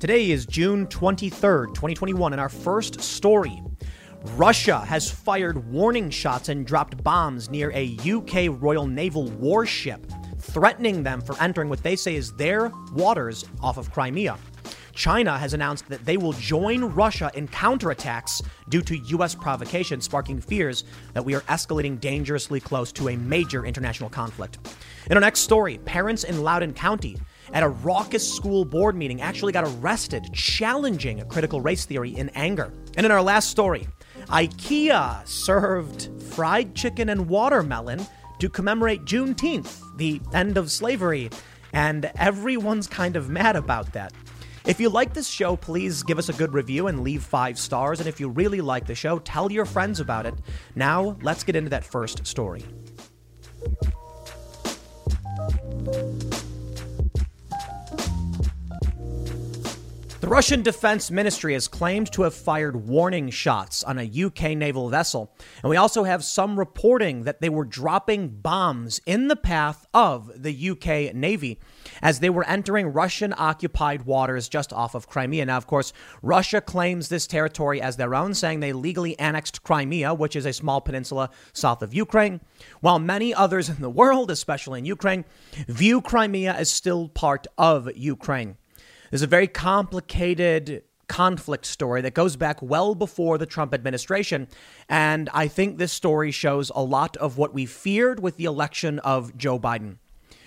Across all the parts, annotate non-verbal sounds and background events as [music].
Today is June 23rd, 2021, and our first story. Russia has fired warning shots and dropped bombs near a UK Royal Naval warship, threatening them for entering what they say is their waters off of Crimea. China has announced that they will join Russia in counterattacks due to U.S. provocation, sparking fears that we are escalating dangerously close to a major international conflict. In our next story, parents in Loudoun County at a raucous school board meeting actually got arrested challenging a critical race theory in anger. And in our last story, IKEA served fried chicken and watermelon to commemorate Juneteenth, the end of slavery, and everyone's kind of mad about that. If you like this show, please give us a good review and leave five stars. And if you really like the show, tell your friends about it. Now, let's get into that first story. The Russian Defense Ministry has claimed to have fired warning shots on a UK naval vessel. And we also have some reporting that they were dropping bombs in the path of the UK Navy as they were entering Russian occupied waters just off of Crimea. Now, of course, Russia claims this territory as their own, saying they legally annexed Crimea, which is a small peninsula south of Ukraine, while many others in the world, especially in Ukraine, view Crimea as still part of Ukraine. There's a very complicated conflict story that goes back well before the Trump administration. And I think this story shows a lot of what we feared with the election of Joe Biden.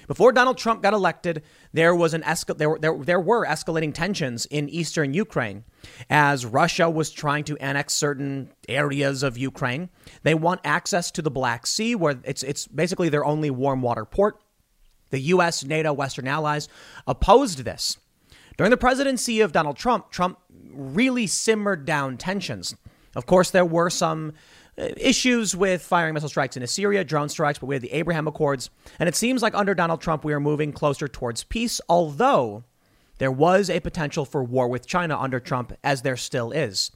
Before Donald Trump got elected, there was an escal- there, there, there were escalating tensions in eastern Ukraine as Russia was trying to annex certain areas of Ukraine. They want access to the Black Sea, where it's it's basically their only warm water port. The U.S., NATO, Western allies opposed this. During the presidency of Donald Trump, Trump really simmered down tensions. Of course, there were some uh, issues with firing missile strikes into Syria, drone strikes, but we had the Abraham Accords. And it seems like under Donald Trump, we are moving closer towards peace, although there was a potential for war with China under Trump, as there still is.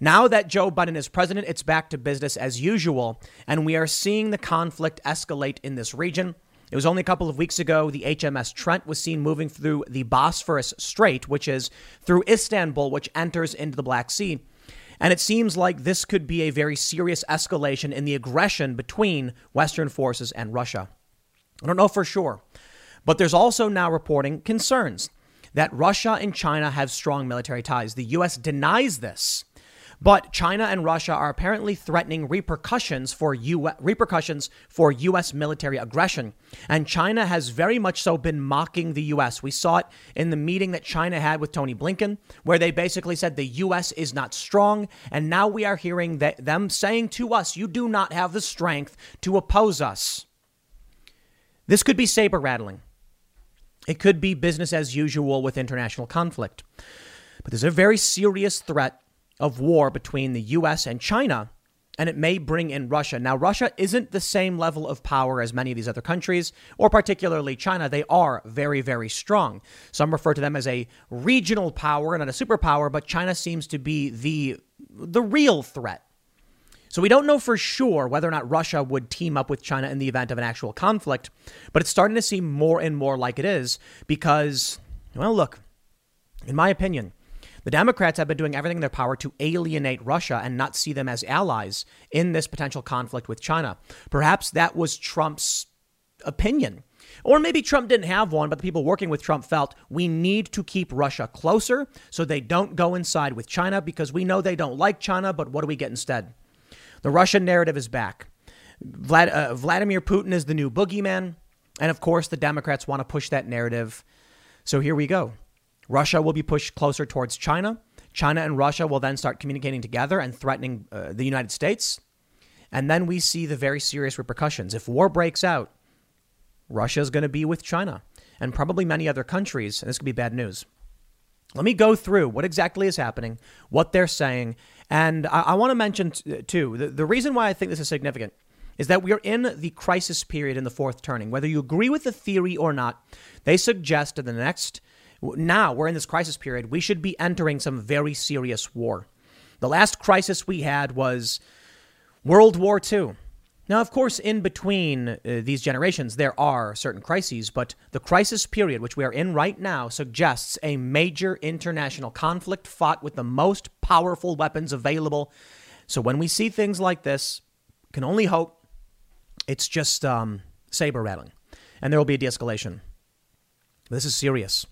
Now that Joe Biden is president, it's back to business as usual, and we are seeing the conflict escalate in this region. It was only a couple of weeks ago the HMS Trent was seen moving through the Bosphorus Strait, which is through Istanbul, which enters into the Black Sea. And it seems like this could be a very serious escalation in the aggression between Western forces and Russia. I don't know for sure, but there's also now reporting concerns that Russia and China have strong military ties. The U.S. denies this. But China and Russia are apparently threatening repercussions for U- repercussions for U.S. military aggression, and China has very much so been mocking the U.S. We saw it in the meeting that China had with Tony Blinken, where they basically said the U.S. is not strong, and now we are hearing that them saying to us, "You do not have the strength to oppose us." This could be saber rattling. It could be business as usual with international conflict. But there's a very serious threat of war between the US and China, and it may bring in Russia. Now, Russia isn't the same level of power as many of these other countries, or particularly China. They are very, very strong. Some refer to them as a regional power not a superpower, but China seems to be the, the real threat. So we don't know for sure whether or not Russia would team up with China in the event of an actual conflict, but it's starting to seem more and more like it is because, well, look, in my opinion, the Democrats have been doing everything in their power to alienate Russia and not see them as allies in this potential conflict with China. Perhaps that was Trump's opinion. Or maybe Trump didn't have one, but the people working with Trump felt we need to keep Russia closer so they don't go inside with China because we know they don't like China, but what do we get instead? The Russian narrative is back. Vlad, uh, Vladimir Putin is the new boogeyman. And of course, the Democrats want to push that narrative. So here we go. Russia will be pushed closer towards China. China and Russia will then start communicating together and threatening uh, the United States. And then we see the very serious repercussions. If war breaks out, Russia is going to be with China and probably many other countries, and this could be bad news. Let me go through what exactly is happening, what they're saying, and I, I want to mention t- too the, the reason why I think this is significant is that we are in the crisis period in the fourth turning. Whether you agree with the theory or not, they suggest in the next now we're in this crisis period. We should be entering some very serious war. The last crisis we had was World War II. Now, of course, in between uh, these generations, there are certain crises, but the crisis period, which we are in right now, suggests a major international conflict fought with the most powerful weapons available. So when we see things like this, can only hope it's just um, saber rattling, and there will be a de-escalation. This is serious.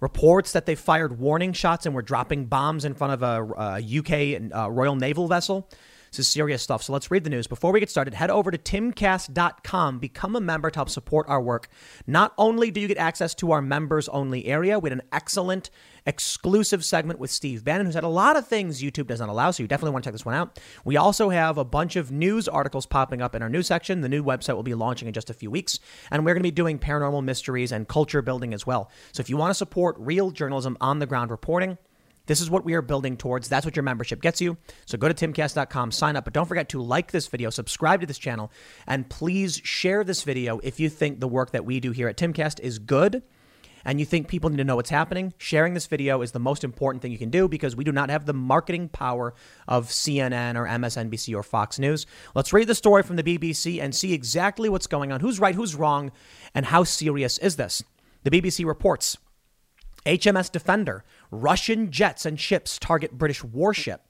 Reports that they fired warning shots and were dropping bombs in front of a, a UK uh, Royal Naval vessel this is serious stuff. So let's read the news. Before we get started, head over to timcast.com, become a member to help support our work. Not only do you get access to our members only area, we had an excellent exclusive segment with Steve Bannon, who's had a lot of things YouTube does not allow, so you definitely want to check this one out. We also have a bunch of news articles popping up in our news section. The new website will be launching in just a few weeks, and we're going to be doing paranormal mysteries and culture building as well. So if you want to support real journalism on the ground reporting, this is what we are building towards. That's what your membership gets you. So go to timcast.com, sign up, but don't forget to like this video, subscribe to this channel, and please share this video if you think the work that we do here at Timcast is good and you think people need to know what's happening. Sharing this video is the most important thing you can do because we do not have the marketing power of CNN or MSNBC or Fox News. Let's read the story from the BBC and see exactly what's going on, who's right, who's wrong, and how serious is this. The BBC reports HMS Defender, Russian jets and ships target British warship.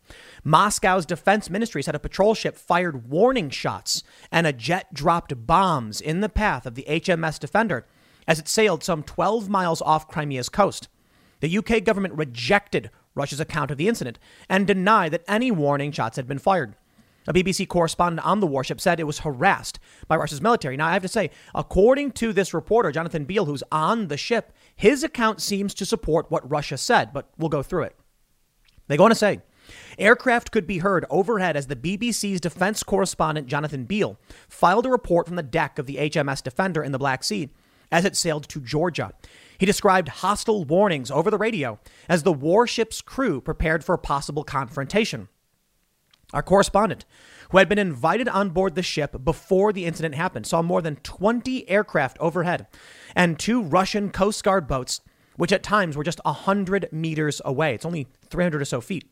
Moscow's defense ministry said a patrol ship fired warning shots and a jet dropped bombs in the path of the HMS Defender as it sailed some 12 miles off Crimea's coast. The UK government rejected Russia's account of the incident and denied that any warning shots had been fired. A BBC correspondent on the warship said it was harassed by Russia's military. Now, I have to say, according to this reporter, Jonathan Beale, who's on the ship, his account seems to support what Russia said, but we'll go through it. They go on to say, Aircraft could be heard overhead as the BBC's defense correspondent Jonathan Beale filed a report from the deck of the HMS Defender in the Black Sea as it sailed to Georgia. He described hostile warnings over the radio as the warship's crew prepared for a possible confrontation. Our correspondent, who had been invited on board the ship before the incident happened, saw more than 20 aircraft overhead and two Russian Coast Guard boats, which at times were just 100 meters away. It's only 300 or so feet.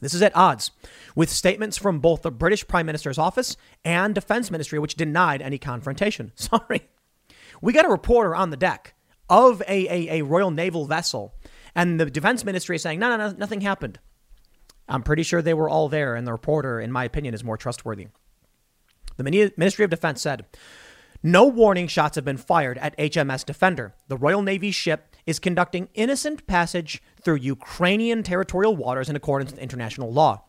This is at odds with statements from both the British Prime Minister's office and Defense Ministry, which denied any confrontation. [laughs] Sorry. We got a reporter on the deck of a, a, a Royal Naval vessel, and the Defense Ministry is saying, no, no, no, nothing happened. I'm pretty sure they were all there, and the reporter, in my opinion, is more trustworthy. The Ministry of Defense said, no warning shots have been fired at HMS Defender. The Royal Navy ship is conducting innocent passage through Ukrainian territorial waters in accordance with international law.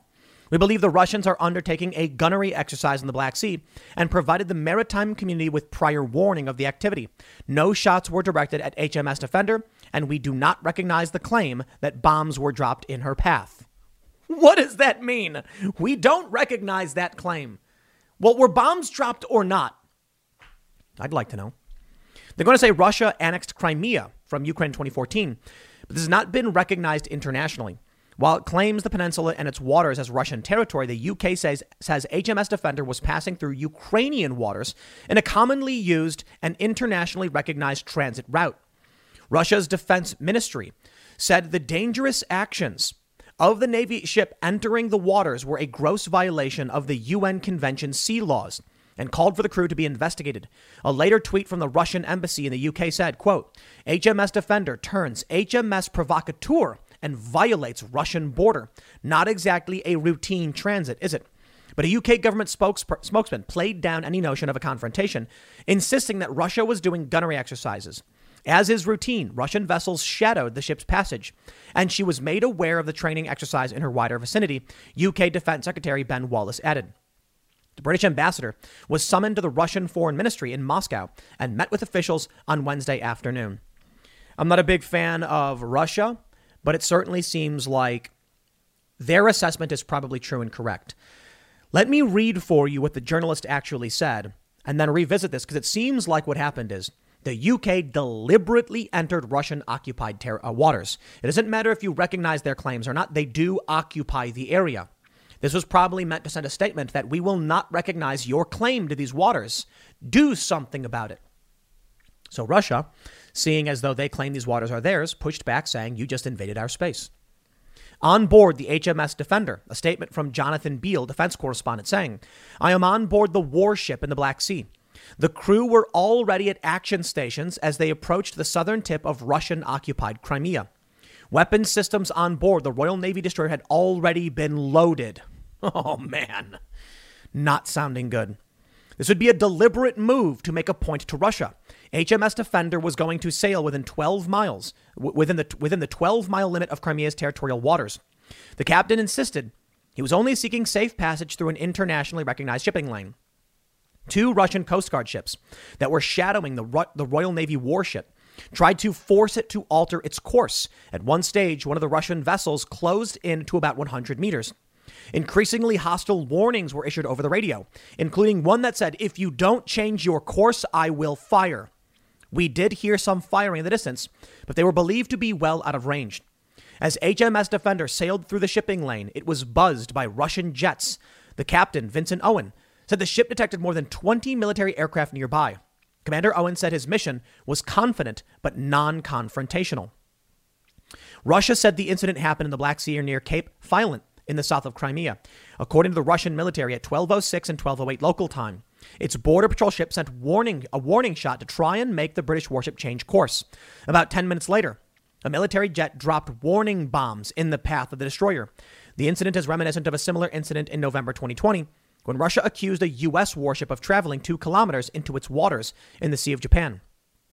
We believe the Russians are undertaking a gunnery exercise in the Black Sea and provided the maritime community with prior warning of the activity. No shots were directed at HMS Defender, and we do not recognize the claim that bombs were dropped in her path. What does that mean? We don't recognize that claim. Well, were bombs dropped or not? I'd like to know. They're going to say Russia annexed Crimea from Ukraine in 2014, but this has not been recognized internationally. While it claims the peninsula and its waters as Russian territory, the UK says, says HMS Defender was passing through Ukrainian waters in a commonly used and internationally recognized transit route. Russia's defense ministry said the dangerous actions of the Navy ship entering the waters were a gross violation of the UN Convention sea laws and called for the crew to be investigated. A later tweet from the Russian embassy in the UK said, quote, HMS Defender turns HMS Provocateur and violates Russian border. Not exactly a routine transit, is it? But a UK government spokesman played down any notion of a confrontation, insisting that Russia was doing gunnery exercises. As is routine, Russian vessels shadowed the ship's passage, and she was made aware of the training exercise in her wider vicinity, UK Defense Secretary Ben Wallace added. The British ambassador was summoned to the Russian Foreign Ministry in Moscow and met with officials on Wednesday afternoon. I'm not a big fan of Russia, but it certainly seems like their assessment is probably true and correct. Let me read for you what the journalist actually said and then revisit this because it seems like what happened is the UK deliberately entered Russian occupied ter- uh, waters. It doesn't matter if you recognize their claims or not, they do occupy the area. This was probably meant to send a statement that we will not recognize your claim to these waters. Do something about it. So Russia, seeing as though they claim these waters are theirs, pushed back saying, You just invaded our space. On board the HMS Defender, a statement from Jonathan Beale, defense correspondent, saying, I am on board the warship in the Black Sea. The crew were already at action stations as they approached the southern tip of Russian occupied Crimea. Weapon systems on board the Royal Navy destroyer had already been loaded. [laughs] Oh, man. Not sounding good. This would be a deliberate move to make a point to Russia. HMS Defender was going to sail within 12 miles, within the, within the 12 mile limit of Crimea's territorial waters. The captain insisted he was only seeking safe passage through an internationally recognized shipping lane. Two Russian Coast Guard ships that were shadowing the, the Royal Navy warship tried to force it to alter its course. At one stage, one of the Russian vessels closed in to about 100 meters. Increasingly hostile warnings were issued over the radio, including one that said, If you don't change your course, I will fire. We did hear some firing in the distance, but they were believed to be well out of range. As HMS Defender sailed through the shipping lane, it was buzzed by Russian jets. The captain, Vincent Owen, said the ship detected more than 20 military aircraft nearby. Commander Owen said his mission was confident but non confrontational. Russia said the incident happened in the Black Sea near Cape Fiolent in the south of Crimea. According to the Russian military, at 1206 and 1208 local time, its border patrol ship sent warning a warning shot to try and make the British warship change course. About 10 minutes later, a military jet dropped warning bombs in the path of the destroyer. The incident is reminiscent of a similar incident in November 2020 when Russia accused a U.S. warship of traveling two kilometers into its waters in the Sea of Japan.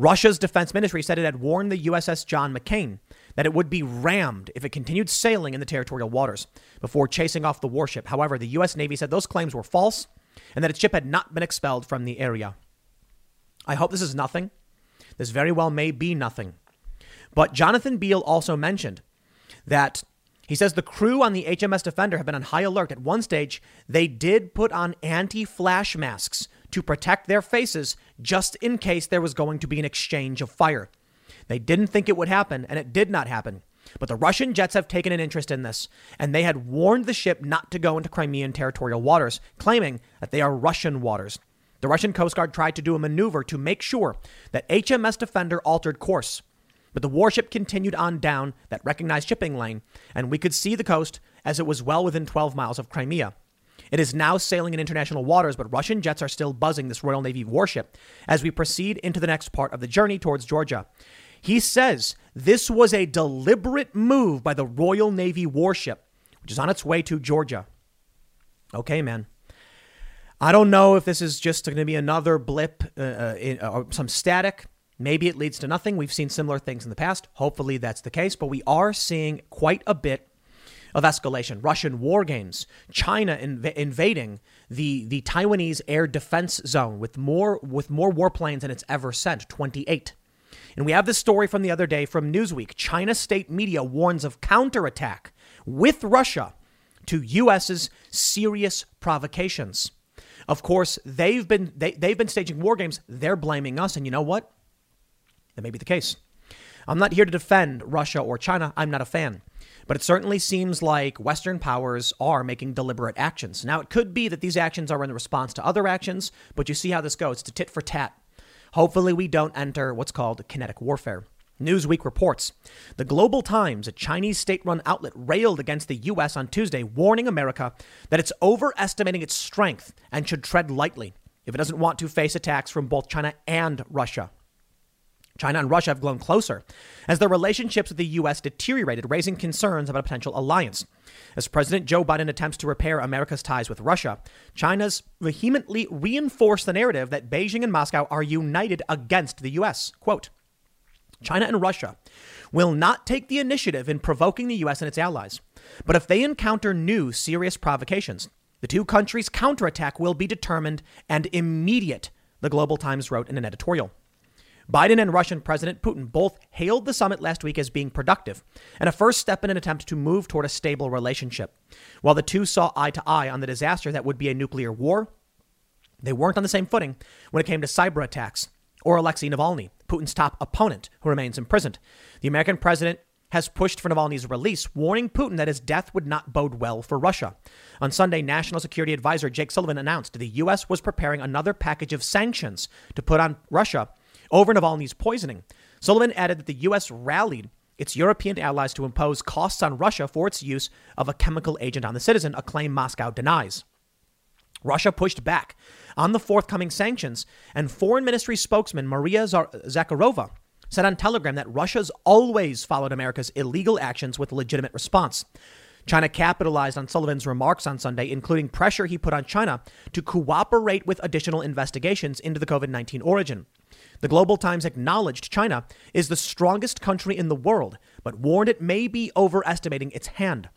Russia's defense ministry said it had warned the USS John McCain that it would be rammed if it continued sailing in the territorial waters before chasing off the warship. However, the U.S. Navy said those claims were false and that its ship had not been expelled from the area. I hope this is nothing. This very well may be nothing. But Jonathan Beale also mentioned that he says the crew on the HMS Defender have been on high alert. At one stage, they did put on anti flash masks to protect their faces just in case there was going to be an exchange of fire. They didn't think it would happen, and it did not happen. But the Russian jets have taken an interest in this, and they had warned the ship not to go into Crimean territorial waters, claiming that they are Russian waters. The Russian Coast Guard tried to do a maneuver to make sure that HMS Defender altered course. But the warship continued on down that recognized shipping lane, and we could see the coast as it was well within 12 miles of Crimea. It is now sailing in international waters, but Russian jets are still buzzing this Royal Navy warship as we proceed into the next part of the journey towards Georgia. He says this was a deliberate move by the Royal Navy warship, which is on its way to Georgia. Okay, man. I don't know if this is just going to be another blip uh, uh, in, uh, or some static. Maybe it leads to nothing. We've seen similar things in the past. Hopefully that's the case, but we are seeing quite a bit of escalation. Russian war games, China inv- invading the, the Taiwanese air defense zone with more with more warplanes than it's ever sent, 28. And we have this story from the other day from Newsweek. China state media warns of counterattack with Russia to US's serious provocations. Of course, they've been they, they've been staging war games. They're blaming us, and you know what? That may be the case. I'm not here to defend Russia or China. I'm not a fan. But it certainly seems like Western powers are making deliberate actions. Now, it could be that these actions are in response to other actions, but you see how this goes. It's a tit for tat. Hopefully, we don't enter what's called kinetic warfare. Newsweek reports The Global Times, a Chinese state run outlet, railed against the U.S. on Tuesday, warning America that it's overestimating its strength and should tread lightly if it doesn't want to face attacks from both China and Russia. China and Russia have grown closer as their relationships with the U.S. deteriorated, raising concerns about a potential alliance. As President Joe Biden attempts to repair America's ties with Russia, China's vehemently reinforced the narrative that Beijing and Moscow are united against the U.S. Quote, China and Russia will not take the initiative in provoking the U.S. and its allies. But if they encounter new serious provocations, the two countries' counterattack will be determined and immediate, the Global Times wrote in an editorial. Biden and Russian President Putin both hailed the summit last week as being productive and a first step in an attempt to move toward a stable relationship. While the two saw eye to eye on the disaster that would be a nuclear war, they weren't on the same footing when it came to cyber attacks or Alexei Navalny, Putin's top opponent, who remains imprisoned. The American president has pushed for Navalny's release, warning Putin that his death would not bode well for Russia. On Sunday, National Security Advisor Jake Sullivan announced the U.S. was preparing another package of sanctions to put on Russia over Navalny's poisoning. Sullivan added that the U.S. rallied its European allies to impose costs on Russia for its use of a chemical agent on the citizen, a claim Moscow denies. Russia pushed back on the forthcoming sanctions, and Foreign Ministry spokesman Maria Zakharova said on Telegram that Russia's always followed America's illegal actions with a legitimate response. China capitalized on Sullivan's remarks on Sunday, including pressure he put on China to cooperate with additional investigations into the COVID 19 origin. The Global Times acknowledged China is the strongest country in the world, but warned it may be overestimating its hand.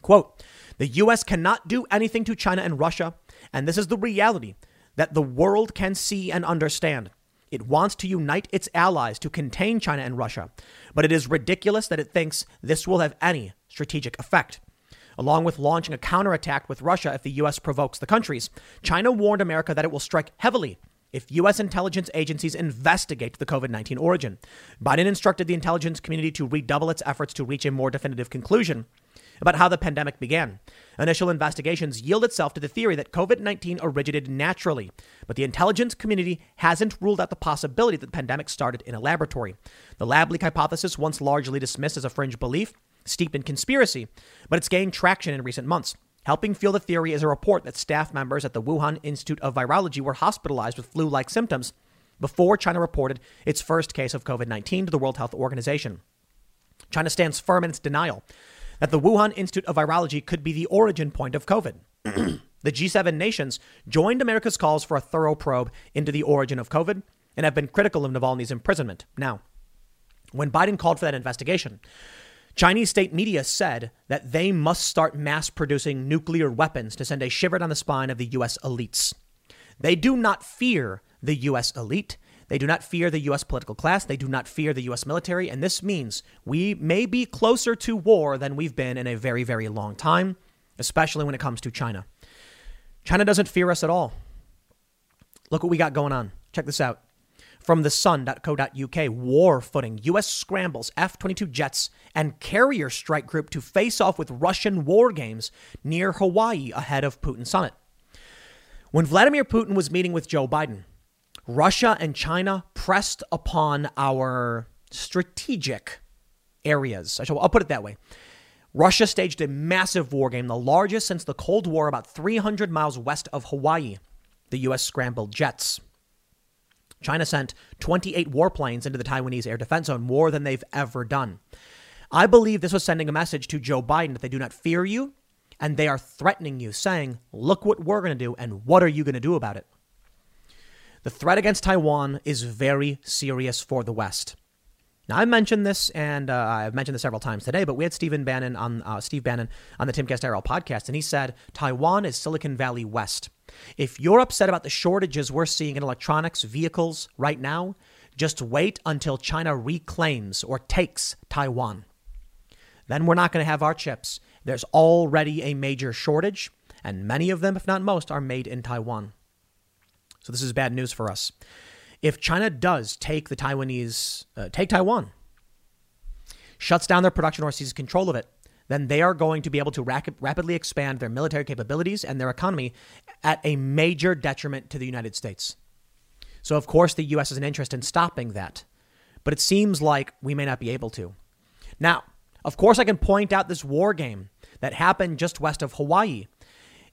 Quote, the U.S. cannot do anything to China and Russia, and this is the reality that the world can see and understand. It wants to unite its allies to contain China and Russia, but it is ridiculous that it thinks this will have any strategic effect. Along with launching a counterattack with Russia if the U.S. provokes the countries, China warned America that it will strike heavily if U.S. intelligence agencies investigate the COVID 19 origin. Biden instructed the intelligence community to redouble its efforts to reach a more definitive conclusion about how the pandemic began. Initial investigations yield itself to the theory that COVID 19 originated naturally, but the intelligence community hasn't ruled out the possibility that the pandemic started in a laboratory. The lab leak hypothesis, once largely dismissed as a fringe belief, steeped in conspiracy, but it's gained traction in recent months. Helping fuel the theory is a report that staff members at the Wuhan Institute of Virology were hospitalized with flu like symptoms before China reported its first case of COVID 19 to the World Health Organization. China stands firm in its denial that the Wuhan Institute of Virology could be the origin point of COVID. [clears throat] the G7 nations joined America's calls for a thorough probe into the origin of COVID and have been critical of Navalny's imprisonment. Now, when Biden called for that investigation, Chinese state media said that they must start mass producing nuclear weapons to send a shiver down the spine of the U.S. elites. They do not fear the U.S. elite. They do not fear the U.S. political class. They do not fear the U.S. military. And this means we may be closer to war than we've been in a very, very long time, especially when it comes to China. China doesn't fear us at all. Look what we got going on. Check this out. From the sun.co.uk, war footing. U.S. scrambles F 22 jets and carrier strike group to face off with Russian war games near Hawaii ahead of Putin summit. When Vladimir Putin was meeting with Joe Biden, Russia and China pressed upon our strategic areas. I'll put it that way. Russia staged a massive war game, the largest since the Cold War, about 300 miles west of Hawaii. The U.S. scrambled jets. China sent 28 warplanes into the Taiwanese air defense zone, more than they've ever done. I believe this was sending a message to Joe Biden that they do not fear you and they are threatening you, saying, Look what we're going to do, and what are you going to do about it? The threat against Taiwan is very serious for the West. Now, I mentioned this, and uh, I've mentioned this several times today, but we had Stephen Bannon on uh, Steve Bannon on the Timcast IRL podcast, and he said Taiwan is Silicon Valley West. If you're upset about the shortages we're seeing in electronics, vehicles right now, just wait until China reclaims or takes Taiwan. Then we're not going to have our chips. There's already a major shortage, and many of them, if not most, are made in Taiwan. So this is bad news for us. If China does take the Taiwanese, uh, take Taiwan, shuts down their production or seizes control of it, then they are going to be able to rap- rapidly expand their military capabilities and their economy at a major detriment to the United States. So, of course, the U.S. has an interest in stopping that, but it seems like we may not be able to. Now, of course, I can point out this war game that happened just west of Hawaii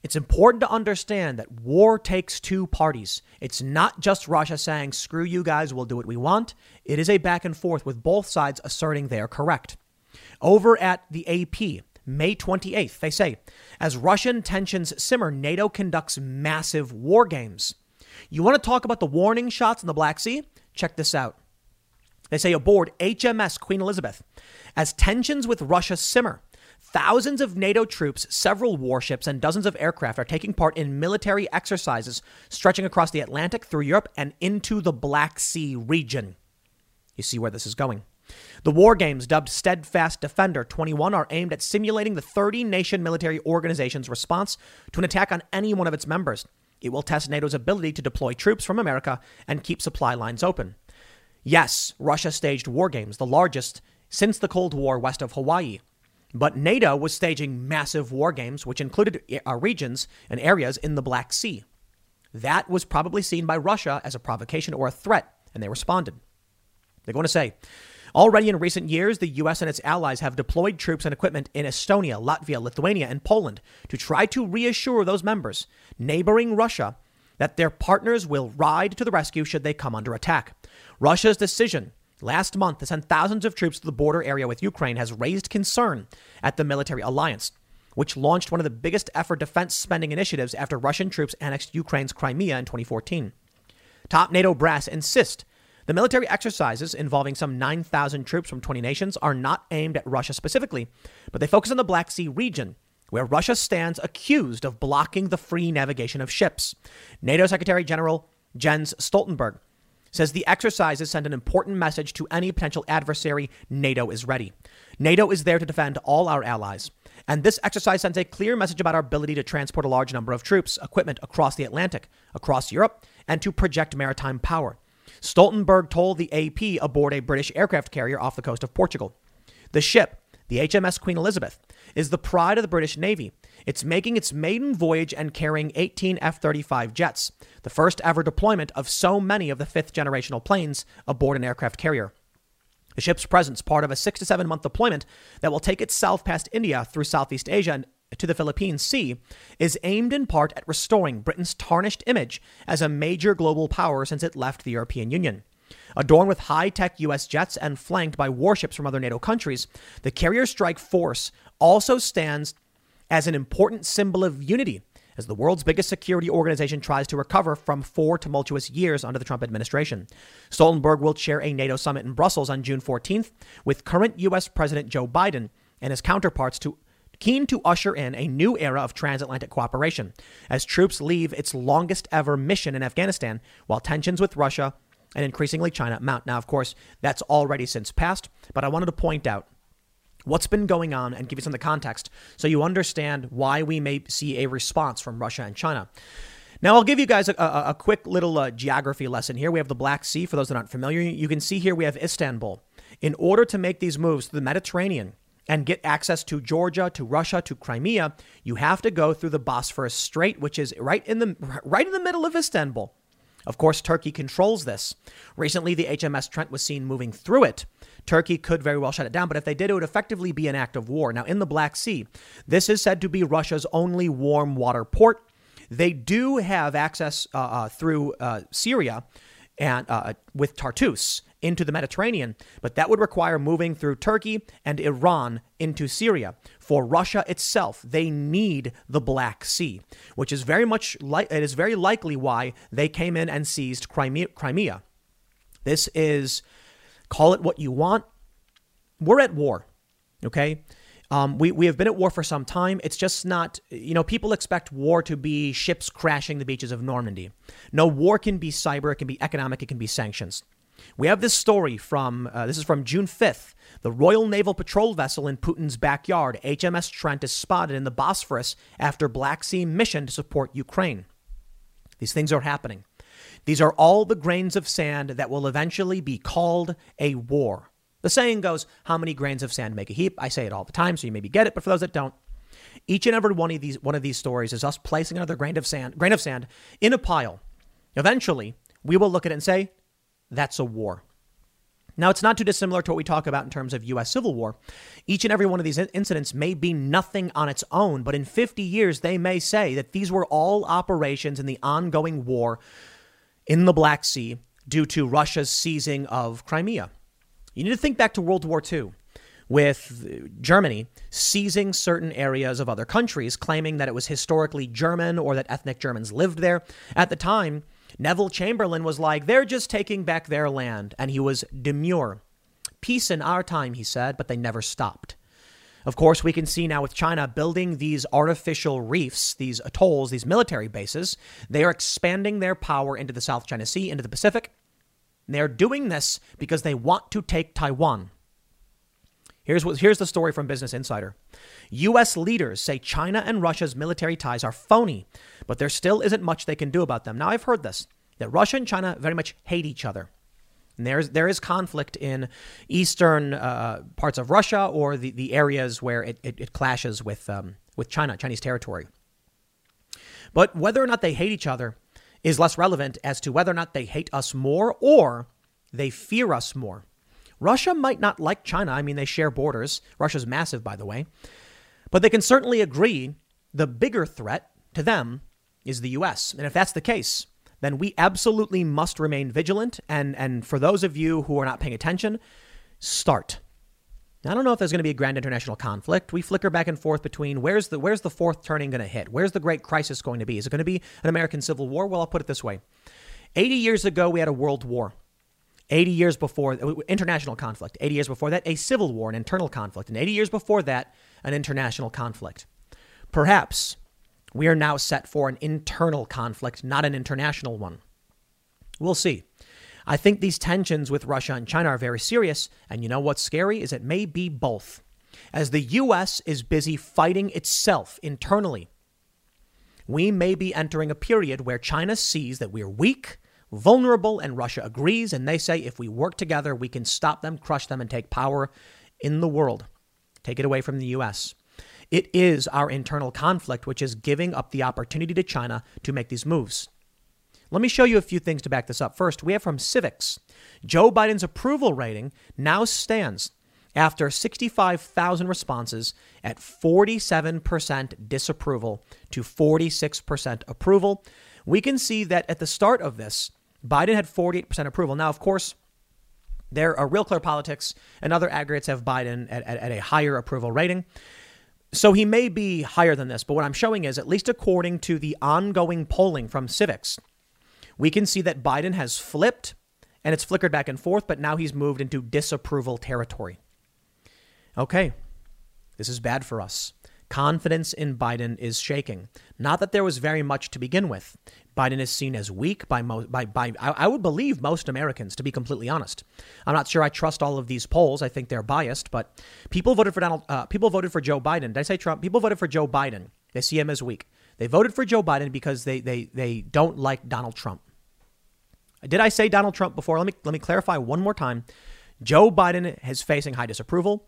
It's important to understand that war takes two parties. It's not just Russia saying, screw you guys, we'll do what we want. It is a back and forth with both sides asserting they are correct. Over at the AP, May 28th, they say, as Russian tensions simmer, NATO conducts massive war games. You want to talk about the warning shots in the Black Sea? Check this out. They say aboard HMS Queen Elizabeth, as tensions with Russia simmer, Thousands of NATO troops, several warships, and dozens of aircraft are taking part in military exercises stretching across the Atlantic through Europe and into the Black Sea region. You see where this is going. The war games, dubbed Steadfast Defender 21, are aimed at simulating the 30 nation military organization's response to an attack on any one of its members. It will test NATO's ability to deploy troops from America and keep supply lines open. Yes, Russia staged war games, the largest since the Cold War west of Hawaii. But NATO was staging massive war games, which included uh, regions and areas in the Black Sea. That was probably seen by Russia as a provocation or a threat, and they responded. They're going to say, Already in recent years, the U.S. and its allies have deployed troops and equipment in Estonia, Latvia, Lithuania, and Poland to try to reassure those members, neighboring Russia, that their partners will ride to the rescue should they come under attack. Russia's decision last month to send thousands of troops to the border area with Ukraine has raised concern at the military alliance, which launched one of the biggest ever defense spending initiatives after Russian troops annexed Ukraine's Crimea in 2014. Top NATO brass insist the military exercises involving some 9,000 troops from 20 nations are not aimed at Russia specifically, but they focus on the Black Sea region, where Russia stands accused of blocking the free navigation of ships. NATO Secretary General Jens Stoltenberg says the exercises send an important message to any potential adversary NATO is ready. NATO is there to defend all our allies. And this exercise sends a clear message about our ability to transport a large number of troops, equipment across the Atlantic, across Europe, and to project maritime power. Stoltenberg told the AP aboard a British aircraft carrier off the coast of Portugal. The ship, the HMS Queen Elizabeth, is the pride of the British Navy. It's making its maiden voyage and carrying 18 F 35 jets, the first ever deployment of so many of the fifth generational planes aboard an aircraft carrier. The ship's presence, part of a six to seven month deployment that will take it south past India through Southeast Asia and to the Philippine Sea, is aimed in part at restoring Britain's tarnished image as a major global power since it left the European Union. Adorned with high tech U.S. jets and flanked by warships from other NATO countries, the Carrier Strike Force also stands as an important symbol of unity as the world's biggest security organization tries to recover from four tumultuous years under the Trump administration. Stoltenberg will chair a NATO summit in Brussels on June 14th with current U.S. President Joe Biden and his counterparts to keen to usher in a new era of transatlantic cooperation as troops leave its longest ever mission in Afghanistan while tensions with Russia and increasingly China mount. Now, of course, that's already since passed, but I wanted to point out what's been going on and give you some of the context so you understand why we may see a response from Russia and China. Now, I'll give you guys a, a, a quick little uh, geography lesson here. We have the Black Sea. For those that aren't familiar, you can see here we have Istanbul. In order to make these moves to the Mediterranean and get access to Georgia, to Russia, to Crimea, you have to go through the Bosphorus Strait, which is right in the right in the middle of Istanbul. Of course, Turkey controls this. Recently, the HMS Trent was seen moving through it. Turkey could very well shut it down, but if they did, it would effectively be an act of war. Now, in the Black Sea, this is said to be Russia's only warm water port. They do have access uh, uh, through uh, Syria and uh, with Tartus into the Mediterranean, but that would require moving through Turkey and Iran into Syria. For Russia itself, they need the Black Sea, which is very much it is very likely why they came in and seized Crimea. This is call it what you want. We're at war, okay? Um, we, we have been at war for some time. It's just not, you know, people expect war to be ships crashing the beaches of Normandy. No, war can be cyber, it can be economic, it can be sanctions. We have this story from, uh, this is from June 5th. The Royal Naval Patrol vessel in Putin's backyard, HMS Trent, is spotted in the Bosphorus after Black Sea mission to support Ukraine. These things are happening. These are all the grains of sand that will eventually be called a war. The saying goes, How many grains of sand make a heap? I say it all the time, so you maybe get it, but for those that don't, each and every one of these one of these stories is us placing another grain of sand, grain of sand in a pile. Eventually, we will look at it and say, that's a war. Now, it's not too dissimilar to what we talk about in terms of U.S. Civil War. Each and every one of these incidents may be nothing on its own, but in 50 years, they may say that these were all operations in the ongoing war in the Black Sea due to Russia's seizing of Crimea. You need to think back to World War II with uh, Germany seizing certain areas of other countries, claiming that it was historically German or that ethnic Germans lived there. At the time, Neville Chamberlain was like, they're just taking back their land. And he was demure. Peace in our time, he said, but they never stopped. Of course, we can see now with China building these artificial reefs, these atolls, these military bases. They are expanding their power into the South China Sea, into the Pacific. They're doing this because they want to take Taiwan. Here's, what, here's the story from Business Insider. U.S. leaders say China and Russia's military ties are phony, but there still isn't much they can do about them. Now, I've heard this that Russia and China very much hate each other. And there's, there is conflict in eastern uh, parts of Russia or the, the areas where it, it, it clashes with, um, with China, Chinese territory. But whether or not they hate each other is less relevant as to whether or not they hate us more or they fear us more. Russia might not like China. I mean, they share borders. Russia's massive, by the way. But they can certainly agree the bigger threat to them is the US. And if that's the case, then we absolutely must remain vigilant. And, and for those of you who are not paying attention, start. Now, I don't know if there's going to be a grand international conflict. We flicker back and forth between where's the where's the fourth turning going to hit? Where's the great crisis going to be? Is it going to be an American Civil War? Well, I'll put it this way. 80 years ago, we had a world war. 80 years before, uh, international conflict. 80 years before that, a civil war, an internal conflict. And 80 years before that, an international conflict. Perhaps we are now set for an internal conflict, not an international one. We'll see. I think these tensions with Russia and China are very serious. And you know what's scary is it may be both. As the U.S. is busy fighting itself internally, we may be entering a period where China sees that we're weak vulnerable, and Russia agrees. And they say if we work together, we can stop them, crush them, and take power in the world. Take it away from the U.S. It is our internal conflict which is giving up the opportunity to China to make these moves. Let me show you a few things to back this up. First, we have from Civiqs Joe Biden's approval rating now stands after 65,000 responses at 47% disapproval to 46% approval. We can see that at the start of this, Biden had 48% approval. Now, of course, there are real clear politics, and other aggregates have Biden at, at, at, a higher approval rating. So he may be higher than this, but what I'm showing is, at least according to the ongoing polling from Civiqs, we can see that Biden has flipped and it's flickered back and forth, but now he's moved into disapproval territory. Okay, this is bad for us. Confidence in Biden is shaking. Not that there was very much to begin with. Biden is seen as weak by most, by, by I, would believe most Americans, to be completely honest. I'm not sure I trust all of these polls. I think they're biased, but people voted for Donald. Uh, people voted for Joe Biden. Did I say Trump? People voted for Joe Biden. They see him as weak. They voted for Joe Biden because they they they don't like Donald Trump. Did I say Donald Trump before? Let me let me clarify one more time. Joe Biden is facing high disapproval,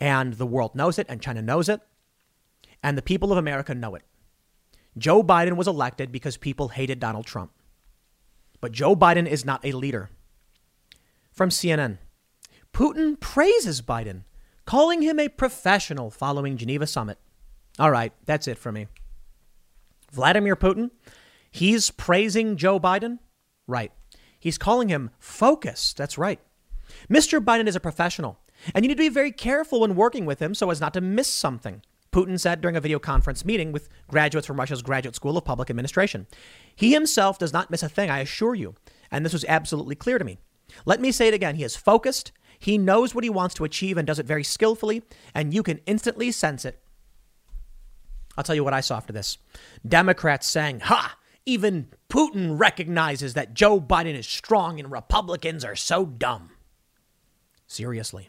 and the world knows it, and China knows it and the people of America know it. Joe Biden was elected because people hated Donald Trump. But Joe Biden is not a leader. From CNN Putin praises Biden, calling him a professional following Geneva summit. All right, that's it for me. Vladimir Putin, he's praising Joe Biden? Right. He's calling him focused. That's right. Mr. Biden is a professional, and you need to be very careful when working with him so as not to miss something. Putin said during a video conference meeting with graduates from Russia's Graduate School of Public Administration. He himself does not miss a thing, I assure you. And this was absolutely clear to me. Let me say it again. He is focused. He knows what he wants to achieve and does it very skillfully, and you can instantly sense it. I'll tell you what I saw after this. Democrats saying, Ha! Even Putin recognizes that Joe Biden is strong and Republicans are so dumb. Seriously.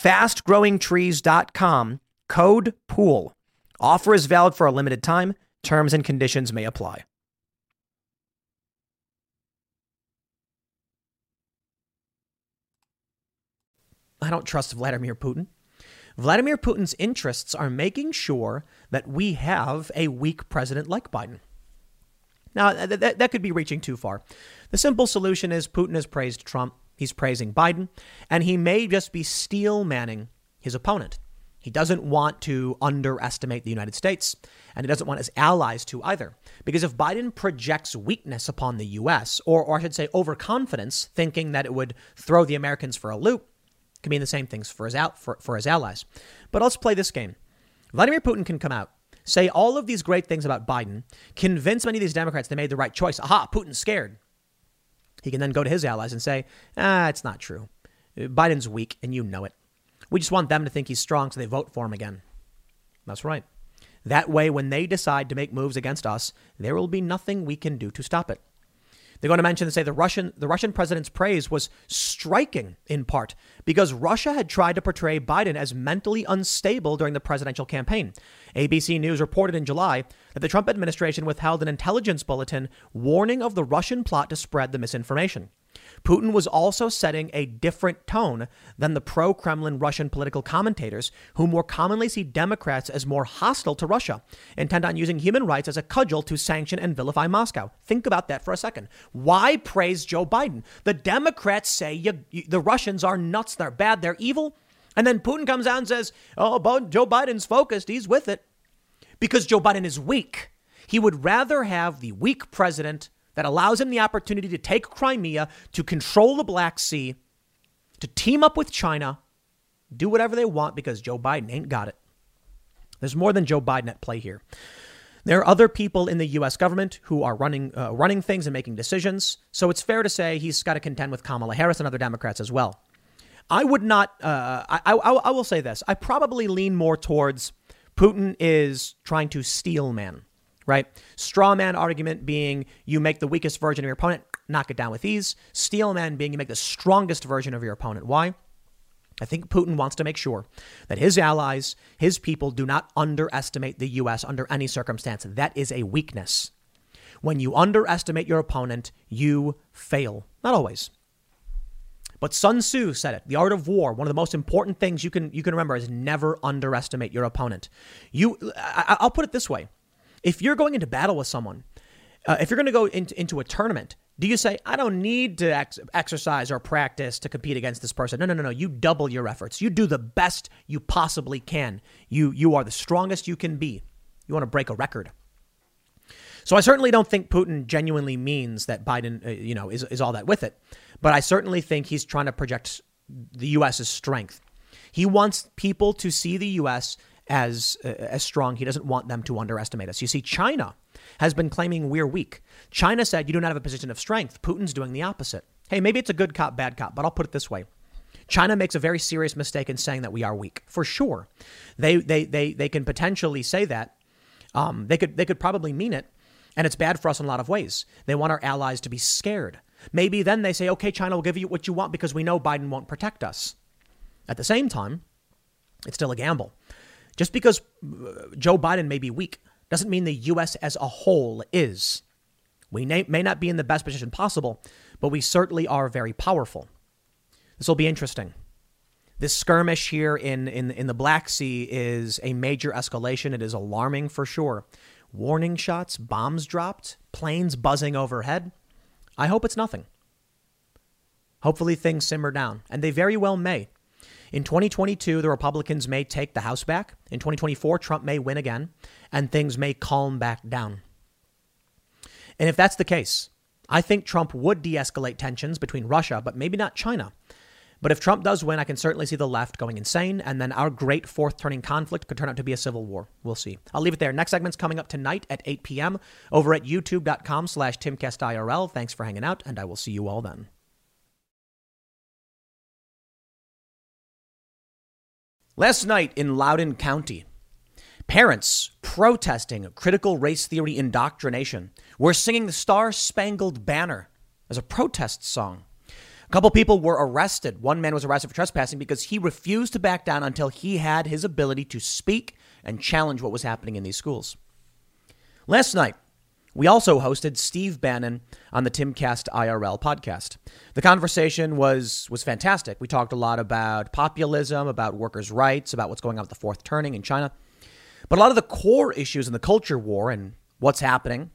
Fastgrowingtrees.com, code POOL. Offer is valid for a limited time. Terms and conditions may apply. I don't trust Vladimir Putin. Vladimir Putin's interests are making sure that we have a weak president like Biden. Now, that, that could be reaching too far. The simple solution is Putin has praised Trump, he's praising Biden, and he may just be steel manning his opponent. He doesn't want to underestimate the United States, and he doesn't want his allies to either. Because if Biden projects weakness upon the U.S., or, or I should say overconfidence, thinking that it would throw the Americans for a loop, can mean the same things for his, out, for, for his allies. But let's play this game. Vladimir Putin can come out, say all of these great things about Biden, convince many of these Democrats they made the right choice. Aha, Putin's scared. He can then go to his allies and say, ah, it's not true. Biden's weak, and you know it. We just want them to think he's strong so they vote for him again. That's right. That way, when they decide to make moves against us, there will be nothing we can do to stop it. They're going to mention and say the Russian the Russian president's praise was striking in part because Russia had tried to portray Biden as mentally unstable during the presidential campaign. ABC News reported in July that the Trump administration withheld an intelligence bulletin warning of the Russian plot to spread the misinformation. Putin was also setting a different tone than the pro Kremlin Russian political commentators, who more commonly see Democrats as more hostile to Russia, intent on using human rights as a cudgel to sanction and vilify Moscow. Think about that for a second. Why praise Joe Biden? The Democrats say you, you, the Russians are nuts, they're bad, they're evil. And then Putin comes out and says, oh, Joe Biden's focused, he's with it. Because Joe Biden is weak. He would rather have the weak president that allows him the opportunity to take Crimea, to control the Black Sea, to team up with China, do whatever they want because Joe Biden ain't got it. There's more than Joe Biden at play here. There are other people in the U.S. government who are running uh, running things and making decisions. So it's fair to say he's got to contend with Kamala Harris and other Democrats as well. I would not. Uh, I, I, I will say this. I probably lean more towards Putin is trying to steel man right? Straw man argument being you make the weakest version of your opponent, knock it down with ease. Steel man being you make the strongest version of your opponent. Why? I think Putin wants to make sure that his allies, his people, do not underestimate the U.S. under any circumstance. That is a weakness. When you underestimate your opponent, you fail. Not always. But Sun Tzu said it. The art of war. One of the most important things you can you can remember is never underestimate your opponent. You, I, I'll put it this way: if you're going into battle with someone, uh, if you're going to go into, into a tournament, do you say, I don't need to ex- exercise or practice to compete against this person? No, no, no, no. You double your efforts. You do the best you possibly can. You, you are the strongest you can be. You want to break a record. So I certainly don't think Putin genuinely means that Biden, uh, you know, is, is all that with it. But I certainly think he's trying to project the U.S.'s strength. He wants people to see the U.S as uh, as strong. He doesn't want them to underestimate us. You see, China has been claiming we're weak. China said you do not have a position of strength. Putin's doing the opposite. Hey, maybe it's a good cop, bad cop, but I'll put it this way. China makes a very serious mistake in saying that we are weak. For sure, they they they they can potentially say that. Um, they could they could probably mean it, and it's bad for us in a lot of ways. They want our allies to be scared. Maybe then they say, okay, China will give you what you want because we know Biden won't protect us. At the same time, it's still a gamble. Just because uh, Joe Biden may be weak doesn't mean the U.S. as a whole is. We may not be in the best position possible, but we certainly are very powerful. This will be interesting. This skirmish here in, in, in the Black Sea is a major escalation. It is alarming for sure. Warning shots, bombs dropped, planes buzzing overhead. I hope it's nothing. Hopefully things simmer down, and they very well may. In 2022, the Republicans may take the House back. In 2024, Trump may win again, and things may calm back down. And if that's the case, I think Trump would de escalate tensions between Russia, but maybe not China. But if Trump does win, I can certainly see the left going insane, and then our great fourth turning conflict could turn out to be a civil war. We'll see. I'll leave it there. Next segment's coming up tonight at 8 p.m. over at youtube.com slash timcastirl. Thanks for hanging out, and I will see you all then. Last night in Loudoun County, parents protesting critical race theory indoctrination were singing the Star Spangled Banner as a protest song. A couple people were arrested. One man was arrested for trespassing because he refused to back down until he had his ability to speak and challenge what was happening in these schools. Last night, we also hosted Steve Bannon on the Timcast IRL podcast. The conversation was was fantastic. We talked a lot about populism, about workers' rights, about what's going on with the fourth turning in China. But a lot of the core issues in the culture war and what's happening,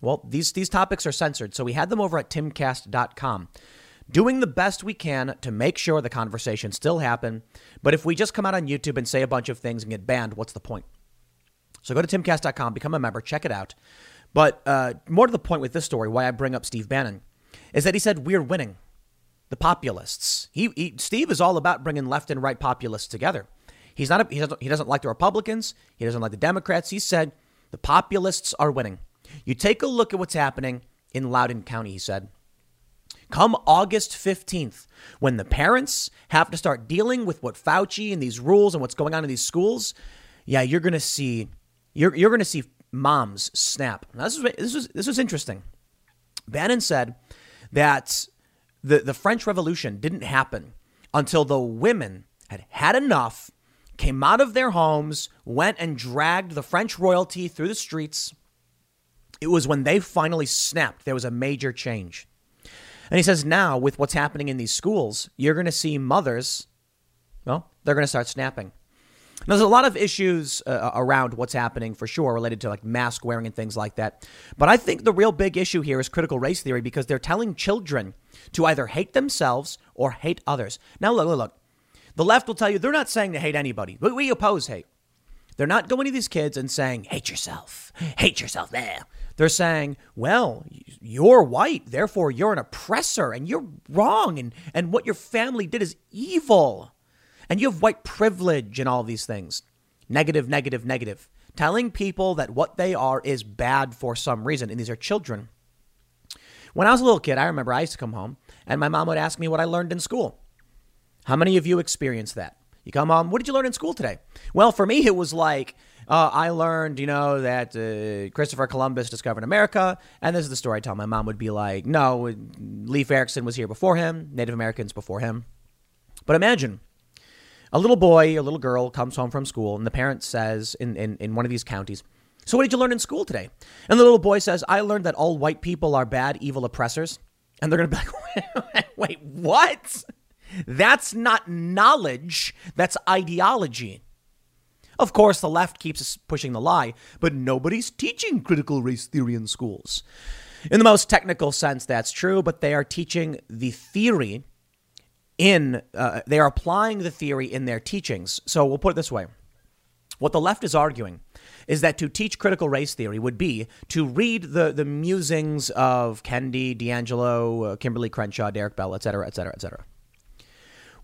well, these these topics are censored. So we had them over at timcast.com doing the best we can to make sure the conversation still happen. But if we just come out on YouTube and say a bunch of things and get banned, what's the point? So go to timcast.com, become a member, check it out. But uh, more to the point with this story, why I bring up Steve Bannon, is that he said we're winning. The populists. He, he Steve is all about bringing left and right populists together. He's not. A, he, doesn't, he doesn't like the Republicans. He doesn't like the Democrats. He said the populists are winning. You take a look at what's happening in Loudoun County. He said Come August 15th, when the parents have to start dealing with what Fauci and these rules and what's going on in these schools, yeah, you're going to see you're, you're going to see moms snap. Now, this was this was this was interesting. Bannon said that the the French Revolution didn't happen until the women had had enough, came out of their homes, went and dragged the French royalty through the streets. It was when they finally snapped. There was a major change. And he says now, with what's happening in these schools, you're going to see mothers, well, they're going to start snapping. Now there's a lot of issues uh, around what's happening for sure related to like mask wearing and things like that. But I think the real big issue here is critical race theory because they're telling children to either hate themselves or hate others. Now, look, look, look. The left will tell you they're not saying to hate anybody, but we oppose hate. They're not going to these kids and saying, hate yourself, hate yourself there. They're saying, well, you're white, therefore you're an oppressor and you're wrong. And, and what your family did is evil. And you have white privilege and all these things. Negative, negative, negative. Telling people that what they are is bad for some reason. And these are children. When I was a little kid, I remember I used to come home and my mom would ask me what I learned in school. How many of you experienced that? You come home, what did you learn in school today? Well, for me, it was like, uh, I learned, you know, that uh, Christopher Columbus discovered America. And this is the story I tell. My mom would be like, no, Leif Erikson was here before him, Native Americans before him. But imagine a little boy, a little girl comes home from school, and the parent says in, in, in one of these counties, So, what did you learn in school today? And the little boy says, I learned that all white people are bad, evil oppressors. And they're going to be like, [laughs] wait, what? That's not knowledge, that's ideology. Of course, the left keeps pushing the lie, but nobody's teaching critical race theory in schools. In the most technical sense, that's true, but they are teaching the theory in, uh, they are applying the theory in their teachings. So we'll put it this way what the left is arguing is that to teach critical race theory would be to read the, the musings of Kendi, DiAngelo, uh, Kimberlé Crenshaw, Derek Bell, et cetera, et cetera.